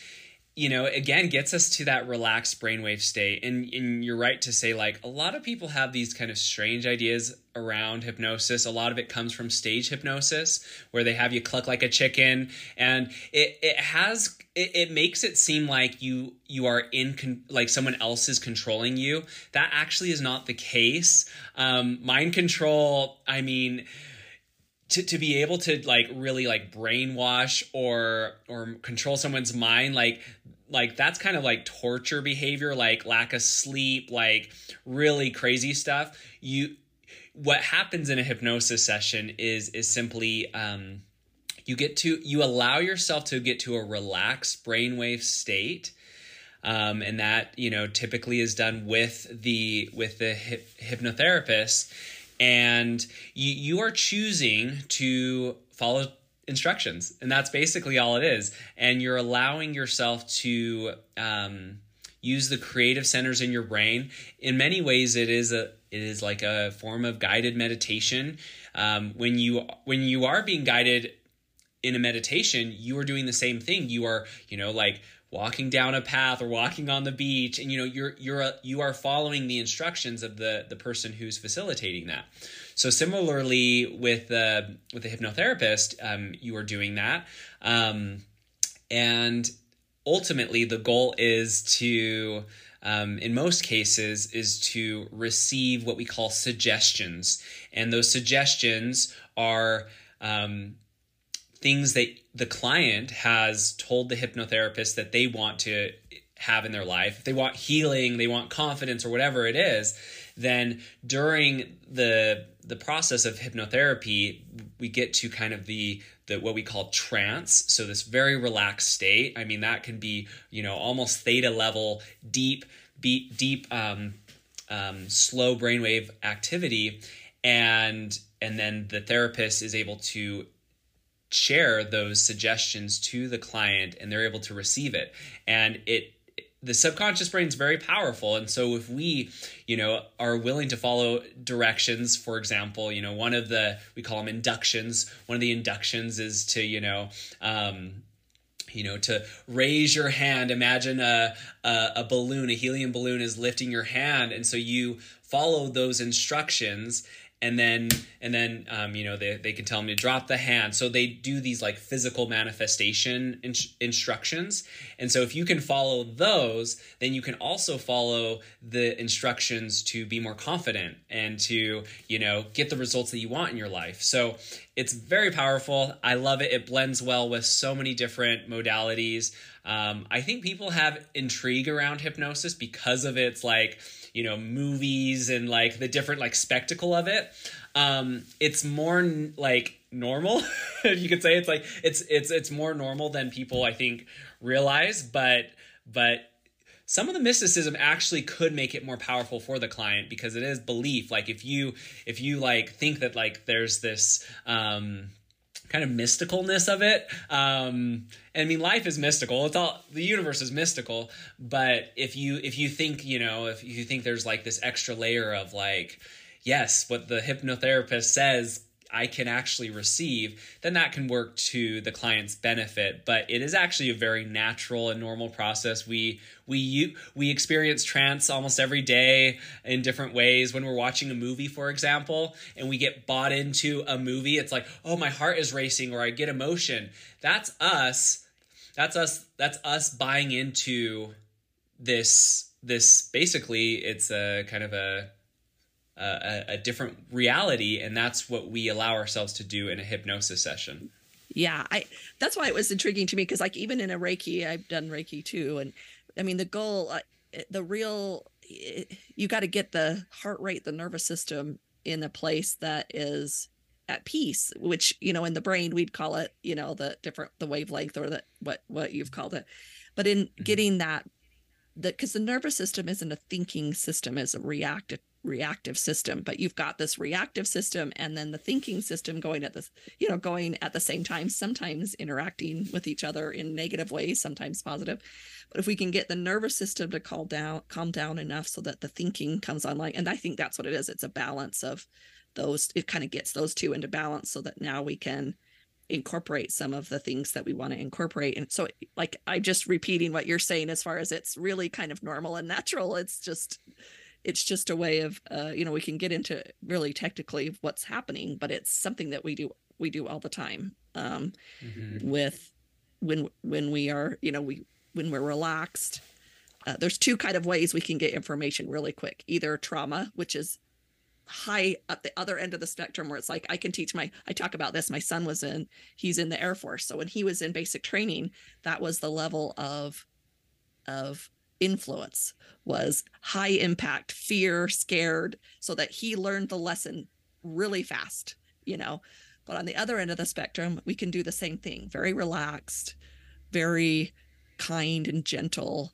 you know, again, gets us to that relaxed brainwave state. And, and you're right to say, like, a lot of people have these kind of strange ideas around hypnosis. A lot of it comes from stage hypnosis, where they have you cluck like a chicken. And it, it has, it, it makes it seem like you, you are in, con- like someone else is controlling you. That actually is not the case. Um, mind control, I mean, to, to be able to like really like brainwash or or control someone's mind like like that's kind of like torture behavior like lack of sleep like really crazy stuff. You what happens in a hypnosis session is is simply um, you get to you allow yourself to get to a relaxed brainwave state um, and that you know typically is done with the with the hypnotherapist and you you are choosing to follow instructions and that's basically all it is. And you're allowing yourself to um, use the creative centers in your brain. In many ways it is a it is like a form of guided meditation. Um, when you when you are being guided in a meditation you are doing the same thing. You are you know like walking down a path or walking on the beach and you know you're you're a, you are following the instructions of the the person who's facilitating that. So similarly with the with the hypnotherapist um, you are doing that um, and ultimately the goal is to um, in most cases is to receive what we call suggestions. And those suggestions are um, things that the client has told the hypnotherapist that they want to have in their life. If they want healing they want confidence or whatever it is then during the the process of hypnotherapy we get to kind of the the what we call trance. So this very relaxed state. I mean that can be you know almost theta level deep beat deep um, um, slow brainwave activity. And and then the therapist is able to share those suggestions to the client and they're able to receive it. And it the subconscious brain is very powerful. And so if we you know are willing to follow directions for example you know one of the we call them inductions. One of the inductions is to you know um, you know to raise your hand. Imagine a, a, a balloon a helium balloon is lifting your hand. And so you follow those instructions and then and then um, you know they, they can tell them to drop the hand. So they do these like physical manifestation in- instructions. And so if you can follow those then you can also follow the instructions to be more confident and to you know get the results that you want in your life. So it's very powerful. I love it. It blends well with so many different modalities. Um, i think people have intrigue around hypnosis because of its like you know movies and like the different like spectacle of it um it's more n- like normal if you could say. It's like it's it's it's more normal than people i think realize but but some of the mysticism actually could make it more powerful for the client because it is belief. Like if you if you like think that like there's this um kind of mysticalness of it. Um, I mean, life is mystical. It's all the universe is mystical. But if you if you think you know if you think there's like this extra layer of like, yes, what the hypnotherapist says I can actually receive, then that can work to the client's benefit. But it is actually a very natural and normal process. We we we experience trance almost every day in different ways. When we're watching a movie, for example, and we get bought into a movie, it's like, oh, my heart is racing, or I get emotion. That's us. That's us. That's us buying into this. This basically, it's a kind of a a, a, different reality and that's what we allow ourselves to do in a hypnosis session yeah i that's why it was intriguing to me because like even in a reiki i've done reiki too and i mean the goal uh, the real you got to get the heart rate the nervous system in a place that is at peace which you know in the brain we'd call it you know the different the wavelength or the what what you've called it but in mm-hmm. getting that because the nervous system isn't a thinking system it's a reactive reactive system but you've got this reactive system and then the thinking system going at this you know going at the same time sometimes interacting with each other in negative ways sometimes positive. But if we can get the nervous system to calm down calm down enough so that the thinking comes online and i think that's what it is it's a balance of those it kind of gets those two into balance so that now we can incorporate some of the things that we want to incorporate. And so like I'm just repeating what you're saying as far as it's really kind of normal and natural. It's just it's just a way of uh, you know we can get into really technically what's happening but it's something that we do we do all the time um, mm-hmm. with when when we are you know we when we're relaxed uh, there's two kind of ways we can get information really quick either trauma which is high at the other end of the spectrum where it's like i can teach my i talk about this my son was in he's in the air force so when he was in basic training that was the level of of influence was high impact fear scared so that he learned the lesson really fast, you know. But on the other end of the spectrum, we can do the same thing, very relaxed, very kind and gentle,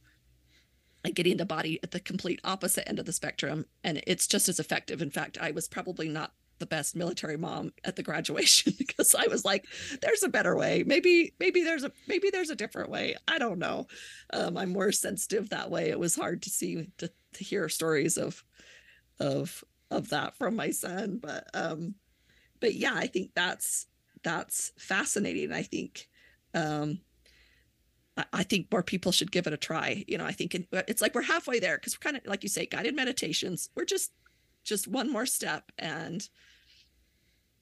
like getting the body at the complete opposite end of the spectrum. And it's just as effective. In fact, I was probably not the best military mom at the graduation because I was like, there's a better way. Maybe, maybe there's a maybe there's a different way. I don't know. Um, I'm more sensitive that way. It was hard to see to, to hear stories of of of that from my son. But um, but yeah, I think that's that's fascinating. I think um I think more people should give it a try. You know, I think it's like we're halfway there because we're kind of like you say, guided meditations. We're just just one more step, and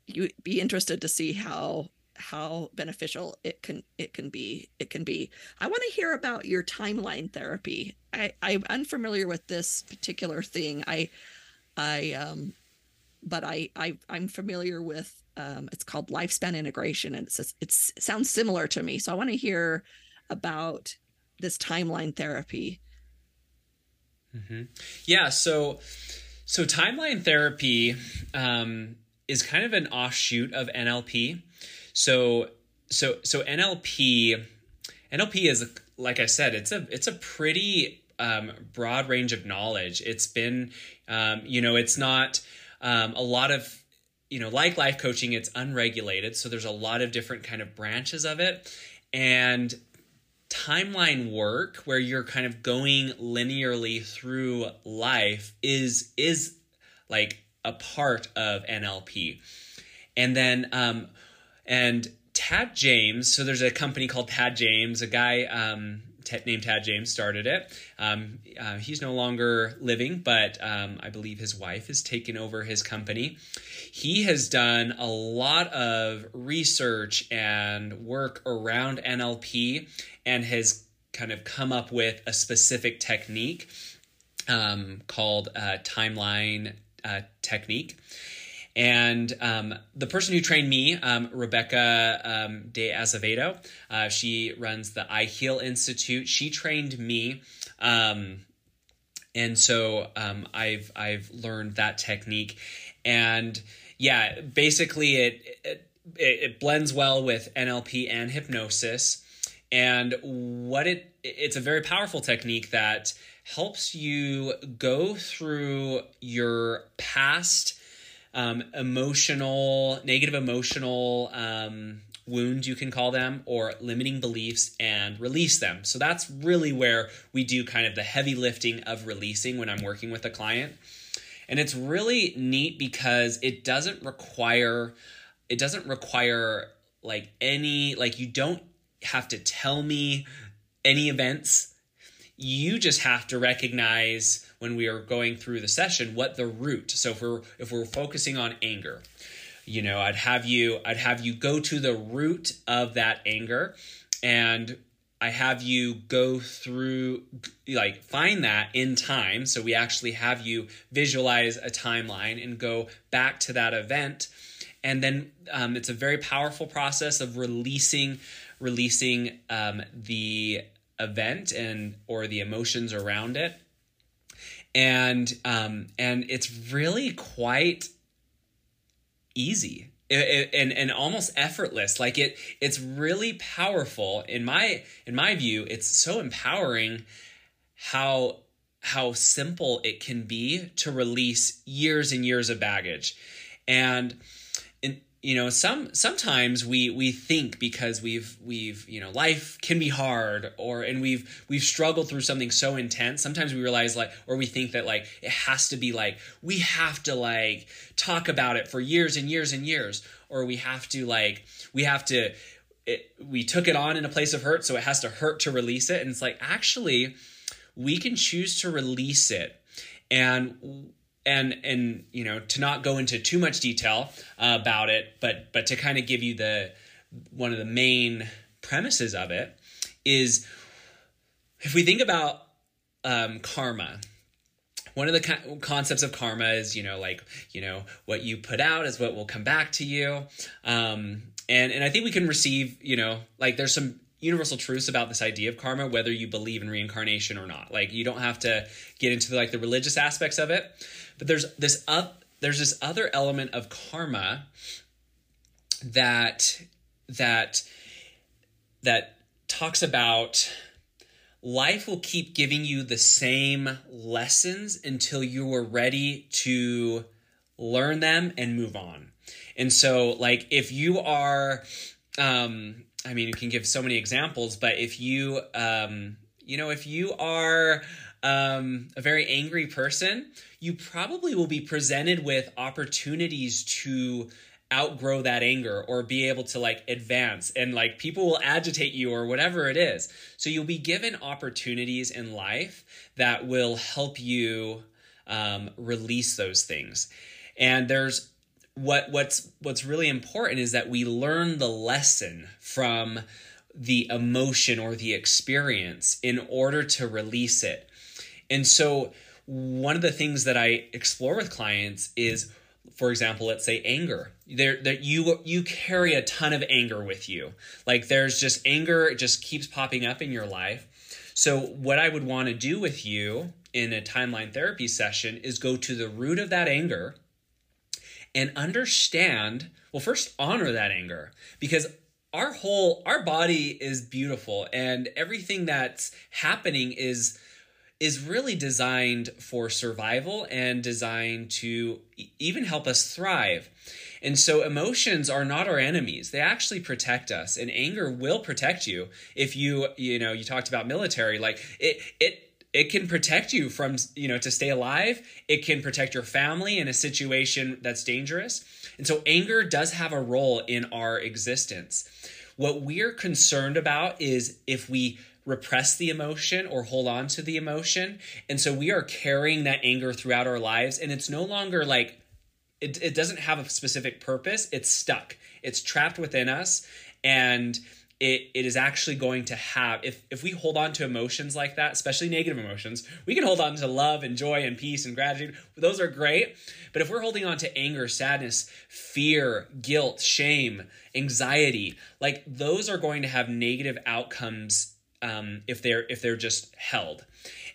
you'd be interested to see how how beneficial it can it can be. It can be. I want to hear about your timeline therapy. I I'm unfamiliar with this particular thing. I I um, but I I I'm familiar with um, it's called lifespan integration, and it's it's it sounds similar to me. So I want to hear about this timeline therapy. Mm-hmm. Yeah, so so timeline therapy um, is kind of an offshoot of NLP. So so so NLP NLP is like I said, it's a it's a pretty um, broad range of knowledge. It's been um, you know it's not um, a lot of you know like life coaching it's unregulated so there's a lot of different kind of branches of it and timeline work where you're kind of going linearly through life is is like a part of NLP. And then um and Tad James, so there's a company called Tad James, a guy um named Tad James started it. Um, uh, he's no longer living, but um, I believe his wife has taken over his company. He has done a lot of research and work around NLP and has kind of come up with a specific technique um, called uh, timeline uh, technique. And um, the person who trained me, um, Rebecca um, De Azevedo, uh, she runs the I Heal Institute. She trained me, um, and so um, I've I've learned that technique. And yeah, basically it, it it blends well with NLP and hypnosis and what it it's a very powerful technique that helps you go through your past um, emotional negative emotional um, wounds you can call them or limiting beliefs and release them. So that's really where we do kind of the heavy lifting of releasing when i'm working with a client. And it's really neat because it doesn't require it doesn't require like any like you don't have to tell me any events. You just have to recognize when we are going through the session what the root. So if we're if we're focusing on anger, you know, I'd have you I'd have you go to the root of that anger and I have you go through, like, find that in time. So we actually have you visualize a timeline and go back to that event. And then um, it's a very powerful process of releasing releasing um, the event and or the emotions around it. And um and it's really quite easy. And and almost effortless. Like it it's really powerful. In my in my view it's so empowering how how simple it can be to release years and years of baggage. And you know some sometimes we we think because we've we've you know life can be hard or and we've we've struggled through something so intense sometimes we realize like or we think that like it has to be like we have to like talk about it for years and years and years or we have to like we have to it, we took it on in a place of hurt so it has to hurt to release it. And it's like actually we can choose to release it. And and and you know to not go into too much detail uh, about it but but to kind of give you the one of the main premises of it is if we think about um, karma one of the co- concepts of karma is you know like you know what you put out is what will come back to you. Um, and and i think we can receive you know like there's some universal truths about this idea of karma whether you believe in reincarnation or not. Like you don't have to get into the, like the religious aspects of it but there's this up there's this other element of karma that that that talks about life will keep giving you the same lessons until you are ready to learn them and move on. And so like if you are um I mean you can give so many examples but if you um you know if you are um, a very angry person, you probably will be presented with opportunities to outgrow that anger or be able to like advance and like people will agitate you or whatever it is. So you'll be given opportunities in life that will help you um, release those things. And there's what what's what's really important is that we learn the lesson from the emotion or the experience in order to release it. And so one of the things that I explore with clients is for example, let's say anger. There that you you carry a ton of anger with you. Like there's just anger it just keeps popping up in your life. So what I would want to do with you in a timeline therapy session is go to the root of that anger and understand, well first honor that anger because our whole our body is beautiful and everything that's happening is is really designed for survival and designed to even help us thrive. And so emotions are not our enemies. They actually protect us. And anger will protect you if you, you know, you talked about military like it it it can protect you from, you know, to stay alive. It can protect your family in a situation that's dangerous. And so anger does have a role in our existence. What we're concerned about is if we repress the emotion or hold on to the emotion. And so we are carrying that anger throughout our lives. And it's no longer like, it, it doesn't have a specific purpose. It's stuck, it's trapped within us. And it, it is actually going to have if if we hold on to emotions like that especially negative emotions we can hold on to love and joy and peace and gratitude those are great but if we're holding on to anger sadness fear guilt shame anxiety like those are going to have negative outcomes um, if they're if they're just held.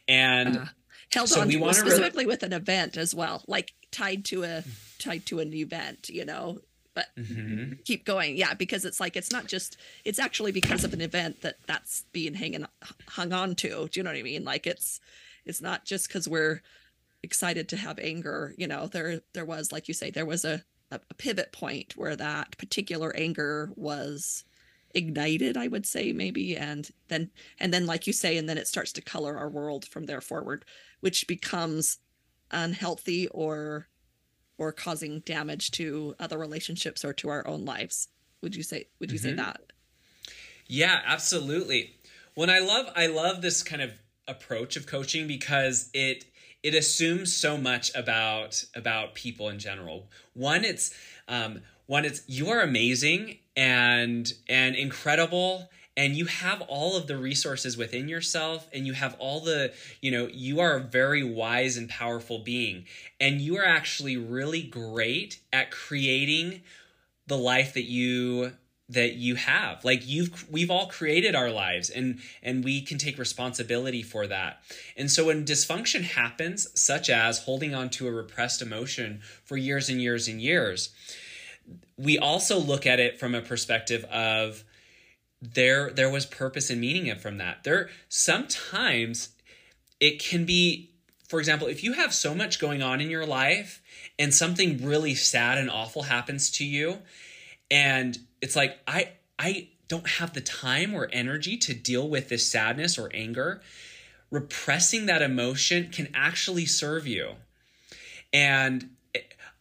And uh, held so on to, specifically really... with an event as well like tied to a tied to an event you know? But mm-hmm. keep going. Yeah because it's like it's not just it's actually because of an event that that's being hanging hung on to. Do you know what i mean? Like it's it's not just because we're excited to have anger you know? There there was like you say there was a a pivot point where that particular anger was ignited i would say maybe and then and then like you say and then it starts to color our world from there forward which becomes unhealthy or or causing damage to other relationships or to our own lives. Would you say would you mm-hmm. say that? Yeah absolutely. When i love i love this kind of approach of coaching because it it assumes so much about about people in general. One it's um one it's you are amazing and and incredible and you have all of the resources within yourself and you have all the you know you are a very wise and powerful being. And you are actually really great at creating the life that you that you have. Like you've we've all created our lives and and we can take responsibility for that. And so when dysfunction happens such as holding on to a repressed emotion for years and years and years we also look at it from a perspective of there there was purpose and meaning from that. There sometimes it can be for example if you have so much going on in your life and something really sad and awful happens to you and it's like i i don't have the time or energy to deal with this sadness or anger. Repressing that emotion can actually serve you. And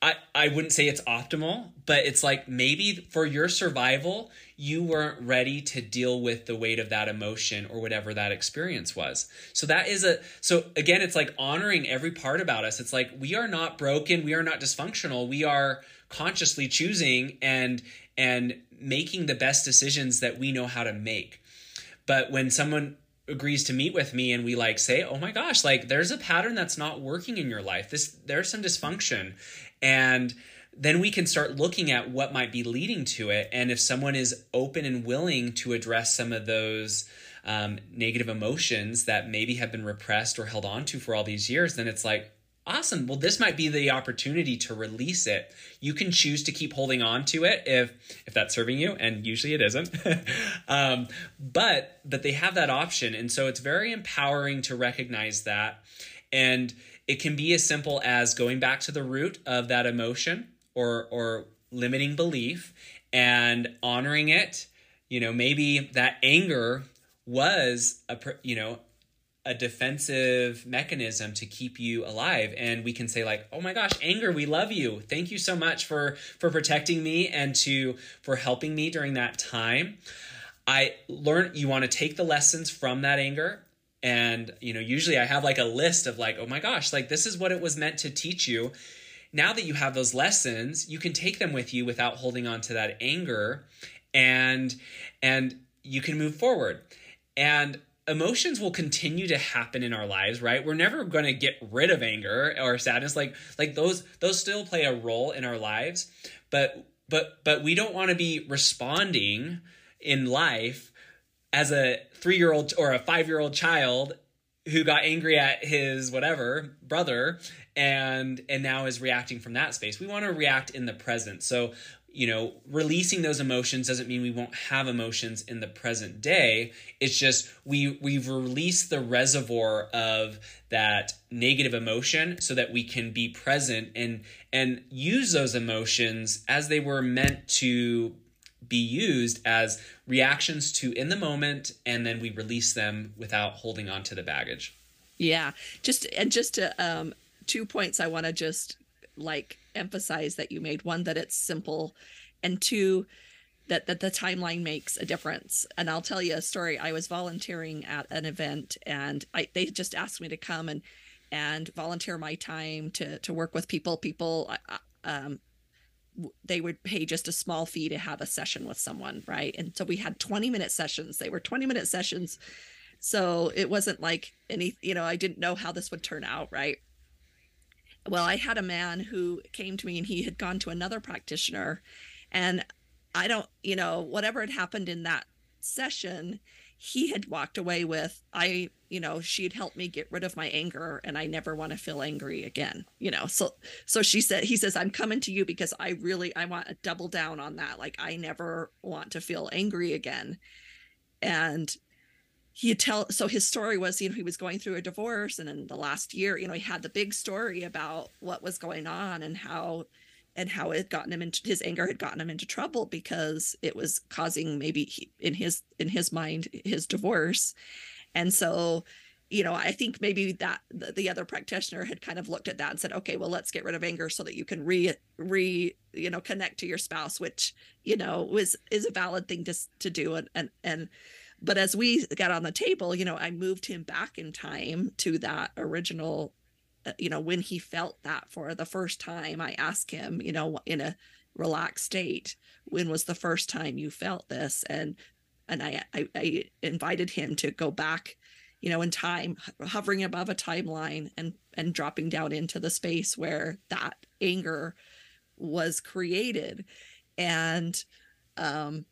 I, I wouldn't say it's optimal, but it's like maybe for your survival, you weren't ready to deal with the weight of that emotion or whatever that experience was. So that is a so again, it's like honoring every part about us. It's like we are not broken, we are not dysfunctional, we are consciously choosing and and making the best decisions that we know how to make. But when someone agrees to meet with me and we like say oh my gosh like there's a pattern that's not working in your life this there's some dysfunction and then we can start looking at what might be leading to it. And if someone is open and willing to address some of those um, negative emotions that maybe have been repressed or held on to for all these years, then it's like, awesome. Well this might be the opportunity to release it. You can choose to keep holding on to it if if that's serving you and usually it isn't. Um, but but they have that option. And so it's very empowering to recognize that. And it can be as simple as going back to the root of that emotion or or limiting belief and honoring it. You know maybe that anger was a you know a defensive mechanism to keep you alive. And we can say like oh my gosh anger we love you. Thank you so much for for protecting me and to for helping me during that time. I learned you want to take the lessons from that anger and you know usually i have like a list of like oh my gosh like this is what it was meant to teach you. Now that you have those lessons you can take them with you without holding on to that anger and and you can move forward. And emotions will continue to happen in our lives right? We're never going to get rid of anger or sadness. Like like those those still play a role in our lives but but but we don't want to be responding in life as a 3-year-old or a 5-year-old child who got angry at his whatever brother and and now is reacting from that space we want to react in the present so you know, releasing those emotions doesn't mean we won't have emotions in the present day. It's just we we've released the reservoir of that negative emotion so that we can be present and and use those emotions as they were meant to be used as reactions to in the moment and then we release them without holding on to the baggage. Yeah. Just and just to um two points I want to just like emphasize that you made one that it's simple and two that that the timeline makes a difference and i'll tell you a story i was volunteering at an event and i they just asked me to come and and volunteer my time to to work with people people um they would pay just a small fee to have a session with someone right? And so we had 20 minute sessions. They were 20 minute sessions. So it wasn't like any you know i didn't know how this would turn out right? Well, I had a man who came to me and he had gone to another practitioner. And I don't, you know, whatever had happened in that session, he had walked away with, I, you know, she'd helped me get rid of my anger and I never want to feel angry again, you know. So, so she said, he says, I'm coming to you because I really, I want to double down on that. Like, I never want to feel angry again. And he tell so his story was you know he was going through a divorce and in the last year you know he had the big story about what was going on and how and how it gotten him into his anger had gotten him into trouble because it was causing maybe he, in his in his mind his divorce. And so you know i think maybe that the, the, other practitioner had kind of looked at that and said okay well let's get rid of anger so that you can re re you know connect to your spouse which you know was is a valid thing to to do. And and and but as we got on the table, you know, I moved him back in time to that original, you know, when he felt that for the first time. I asked him, you know, in a relaxed state, when was the first time you felt this? And and I, I, I invited him to go back, you know, in time, hovering above a timeline and and dropping down into the space where that anger was created, and um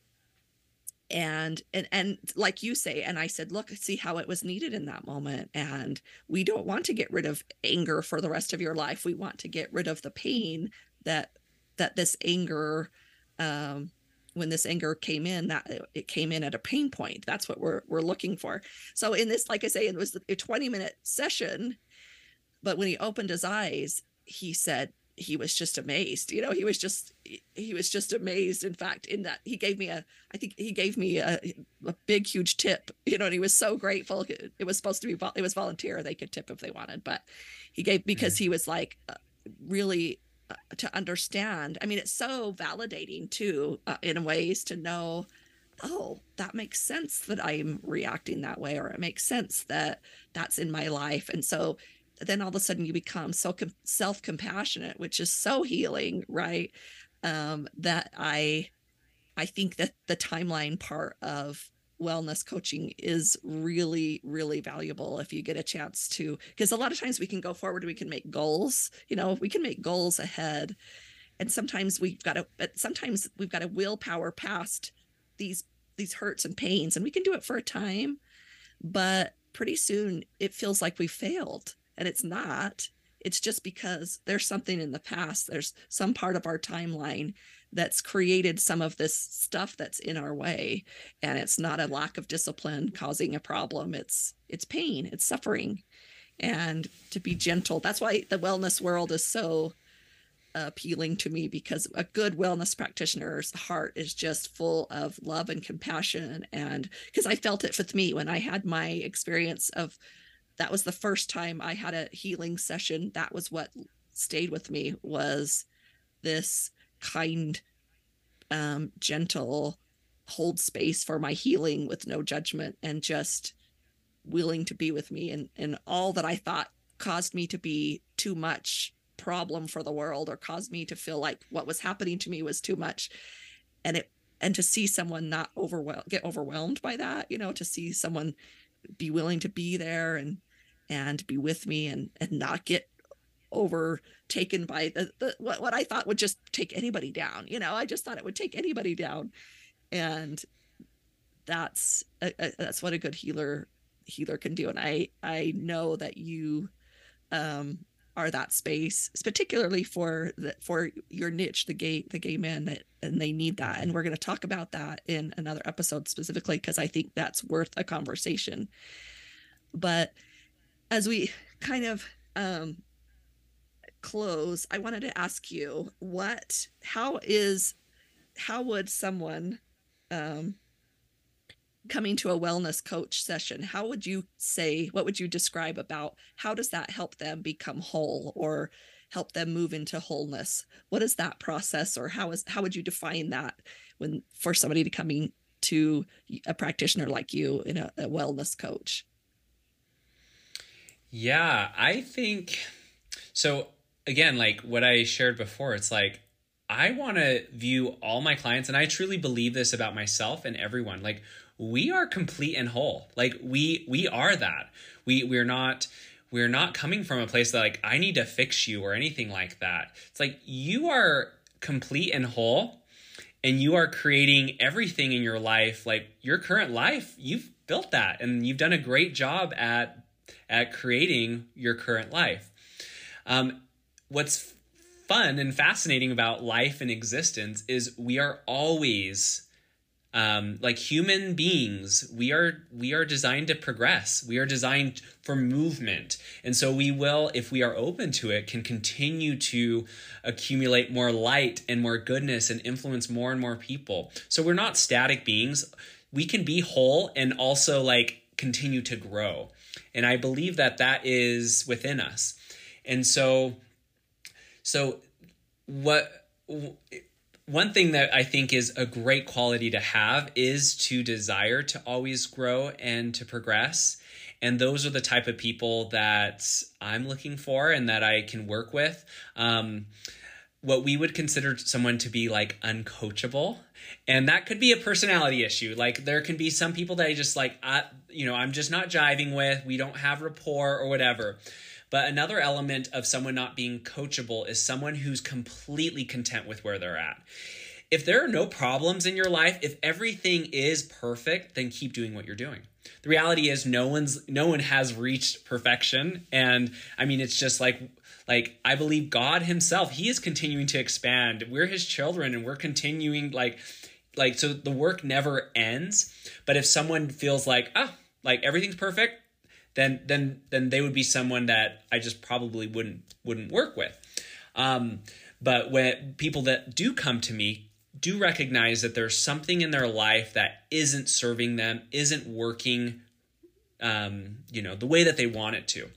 and and and like you say and i said look see how it was needed in that moment and we don't want to get rid of anger for the rest of your life. We want to get rid of the pain that that this anger um when this anger came in that it came in at a pain point. That's what we're we're looking for. So in this like i say it was a 20 minute session but when he opened his eyes he said he was just amazed you know he was just he was just amazed. In fact in that he gave me a i think he gave me a, a big huge tip you know and he was so grateful. It was supposed to be it was volunteer. They could tip if they wanted but he gave because he was like uh, really uh, to understand. I mean it's so validating too uh, in ways to know oh that makes sense that i'm reacting that way or it makes sense that that's in my life. And so then all of a sudden you become so com- self-compassionate which is so healing right? Um, that i i think that the timeline part of wellness coaching is really really valuable if you get a chance to because a lot of times we can go forward we can make goals you know we can make goals ahead. And sometimes we've got to but sometimes we've got to willpower past these these hurts and pains and we can do it for a time but pretty soon it feels like we failed and it's not it's just because there's something in the past there's some part of our timeline that's created some of this stuff that's in our way and it's not a lack of discipline causing a problem. It's it's pain it's suffering. And to be gentle that's why the wellness world is so appealing to me because a good wellness practitioner's heart is just full of love and compassion. And because I felt it with me when I had my experience of that was the first time I had a healing session. That was what stayed with me was this kind um gentle hold space for my healing with no judgment and just willing to be with me. And and all that I thought caused me to be too much problem for the world or caused me to feel like what was happening to me was too much. And it and to see someone not overwhelmed get overwhelmed by that you know to see someone be willing to be there and and be with me and and not get overtaken by the, the what, what i thought would just take anybody down you know? I just thought it would take anybody down. And that's a, a, that's what a good healer healer can do. And i i know that you um are that space particularly for the, for your niche the gay the gay men that and they need that. And we're going to talk about that in another episode specifically because i think that's worth a conversation. But as we kind of um close i wanted to ask you what how is how would someone um coming to a wellness coach session how would you say what would you describe about how does that help them become whole or help them move into wholeness what is that process or how is how would you define that when for somebody to coming to a practitioner like you in a, a wellness coach yeah i think so again like what i shared before it's like I want to view all my clients, and I truly believe this about myself and everyone. Like, we are complete and whole. Like we we are that. We we're not we're not coming from a place that like I need to fix you or anything like that. It's like you are complete and whole and you are creating everything in your life like your current life you've built that and you've done a great job at at creating your current life um, what's fun and fascinating about life and existence is we are always um, like human beings we are we are designed to progress. We are designed for movement. And so we will if we are open to it can continue to accumulate more light and more goodness and influence more and more people. So we're not static beings. We can be whole and also like continue to grow. And i believe that that is within us. And so so what one thing that I think is a great quality to have is to desire to always grow and to progress. And those are the type of people that I'm looking for and that I can work with. Um, what we would consider someone to be like uncoachable. And that could be a personality issue. Like there can be some people that I just like, I, you know, I'm just not jiving with. We don't have rapport or whatever. But another element of someone not being coachable is someone who's completely content with where they're at. If there are no problems in your life, if everything is perfect, then keep doing what you're doing. The reality is no one's no one has reached perfection and I mean it's just like like I believe God himself, he is continuing to expand. We're his children and we're continuing like like so the work never ends. But if someone feels like, "Oh, like everything's perfect, then then then they would be someone that I just probably wouldn't wouldn't work with. Um, but when people that do come to me do recognize that there's something in their life that isn't serving them, isn't working, um, you know, the way that they want it to.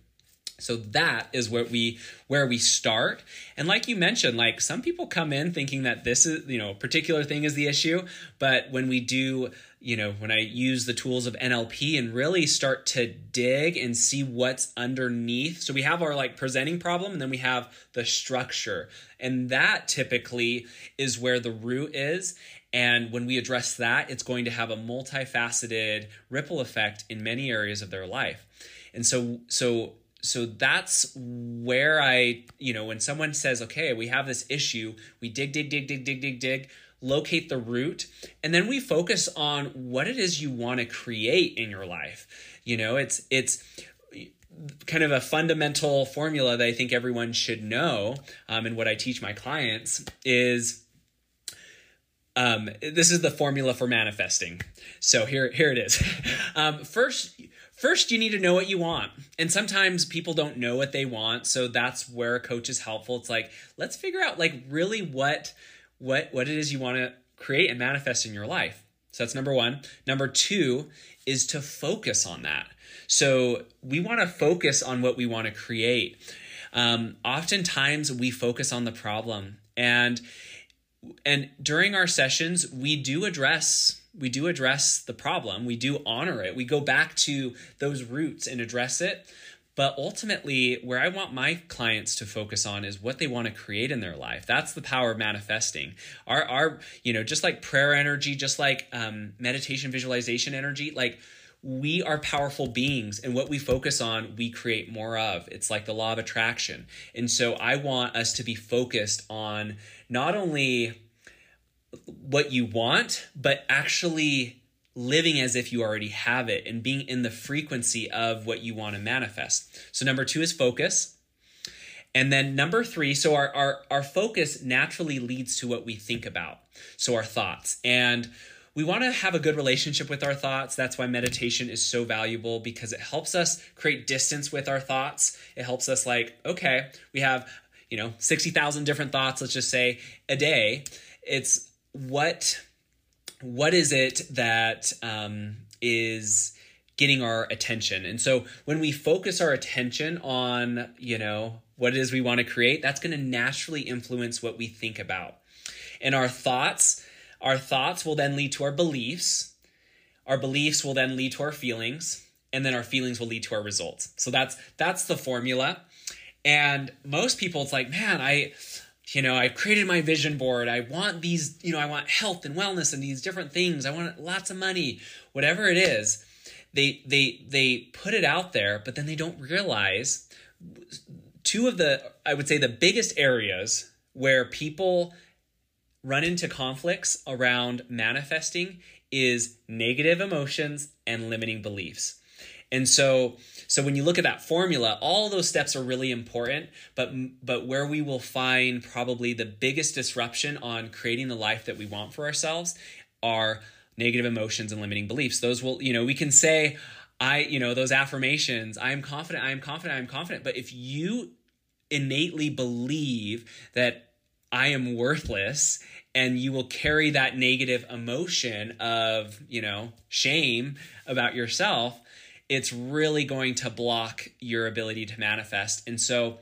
So that is what we where we start. And like you mentioned, like some people come in thinking that this is, you know, a particular thing is the issue, but when we do, you know, when I use the tools of NLP and really start to dig and see what's underneath. So we have our like presenting problem and then we have the structure. And that typically is where the root is. And when we address that, it's going to have a multifaceted ripple effect in many areas of their life. And so so so that's where I, you know, when someone says, okay, we have this issue, we dig, dig, dig, dig, dig, dig, dig, locate the root, and then we focus on what it is you want to create in your life. You know, it's, it's, kind of a fundamental formula that I think everyone should know, um, and what I teach my clients is um, this is the formula for manifesting. So here, here it is. um, first, first you need to know what you want, and sometimes people don't know what they want. So that's where a coach is helpful. It's like let's figure out like really what what what it is you want to create and manifest in your life. So that's number one. Number two is to focus on that. So we want to focus on what we want to create. Um, oftentimes we focus on the problem and and during our sessions we do address we do address the problem we do honor it we go back to those roots and address it but ultimately where i want my clients to focus on is what they want to create in their life. That's the power of manifesting. Our our you know just like prayer energy just like um, meditation visualization energy like we are powerful beings and what we focus on we create more of. It's like the law of attraction. And so i want us to be focused on not only what you want but actually living as if you already have it and being in the frequency of what you want to manifest so number two is focus and then number three so our, our our focus naturally leads to what we think about so our thoughts and we want to have a good relationship with our thoughts. That's why meditation is so valuable because it helps us create distance with our thoughts. It helps us, like, okay, we have, you know, 60,000 different thoughts, let's just say a day. It's what, what is it that um, is getting our attention? And so when we focus our attention on, you know, what it is we want to create, that's going to naturally influence what we think about. And our thoughts, our thoughts will then lead to our beliefs. Our beliefs will then lead to our feelings, and then our feelings will lead to our results. So that's that's the formula. And most people it's like, "Man, I you know, i've created my vision board. I want these, you know, I want health and wellness and these different things. I want lots of money, whatever it is." They they they put it out there, but then they don't realize two of the I would say the biggest areas where people run into conflicts around manifesting is negative emotions and limiting beliefs. And so so when you look at that formula, all those steps are really important, but but where we will find probably the biggest disruption on creating the life that we want for ourselves are negative emotions and limiting beliefs. Those will, you know, we can say I, you know, those affirmations, I am confident, I am confident, I am confident, but if you innately believe that I am worthless and you will carry that negative emotion of, you know, shame about yourself, it's really going to block your ability to manifest. And so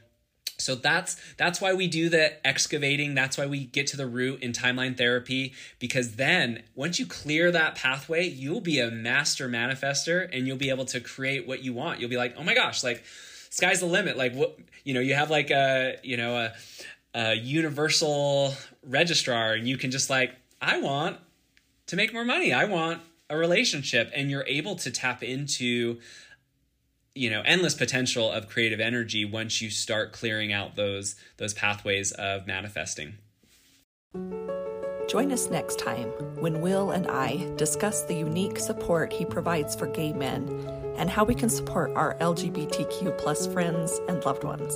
so that's that's why we do the excavating, that's why we get to the root in timeline therapy because then once you clear that pathway, you'll be a master manifester and you'll be able to create what you want. You'll be like, "Oh my gosh, like sky's the limit." Like what, you know, you have like a, you know, a a universal registrar and you can just like i want to make more money i want a relationship and you're able to tap into you know endless potential of creative energy once you start clearing out those those pathways of manifesting Join us next time when Will and I discuss the unique support he provides for gay men and how we can support our LGBTQ plus friends and loved ones.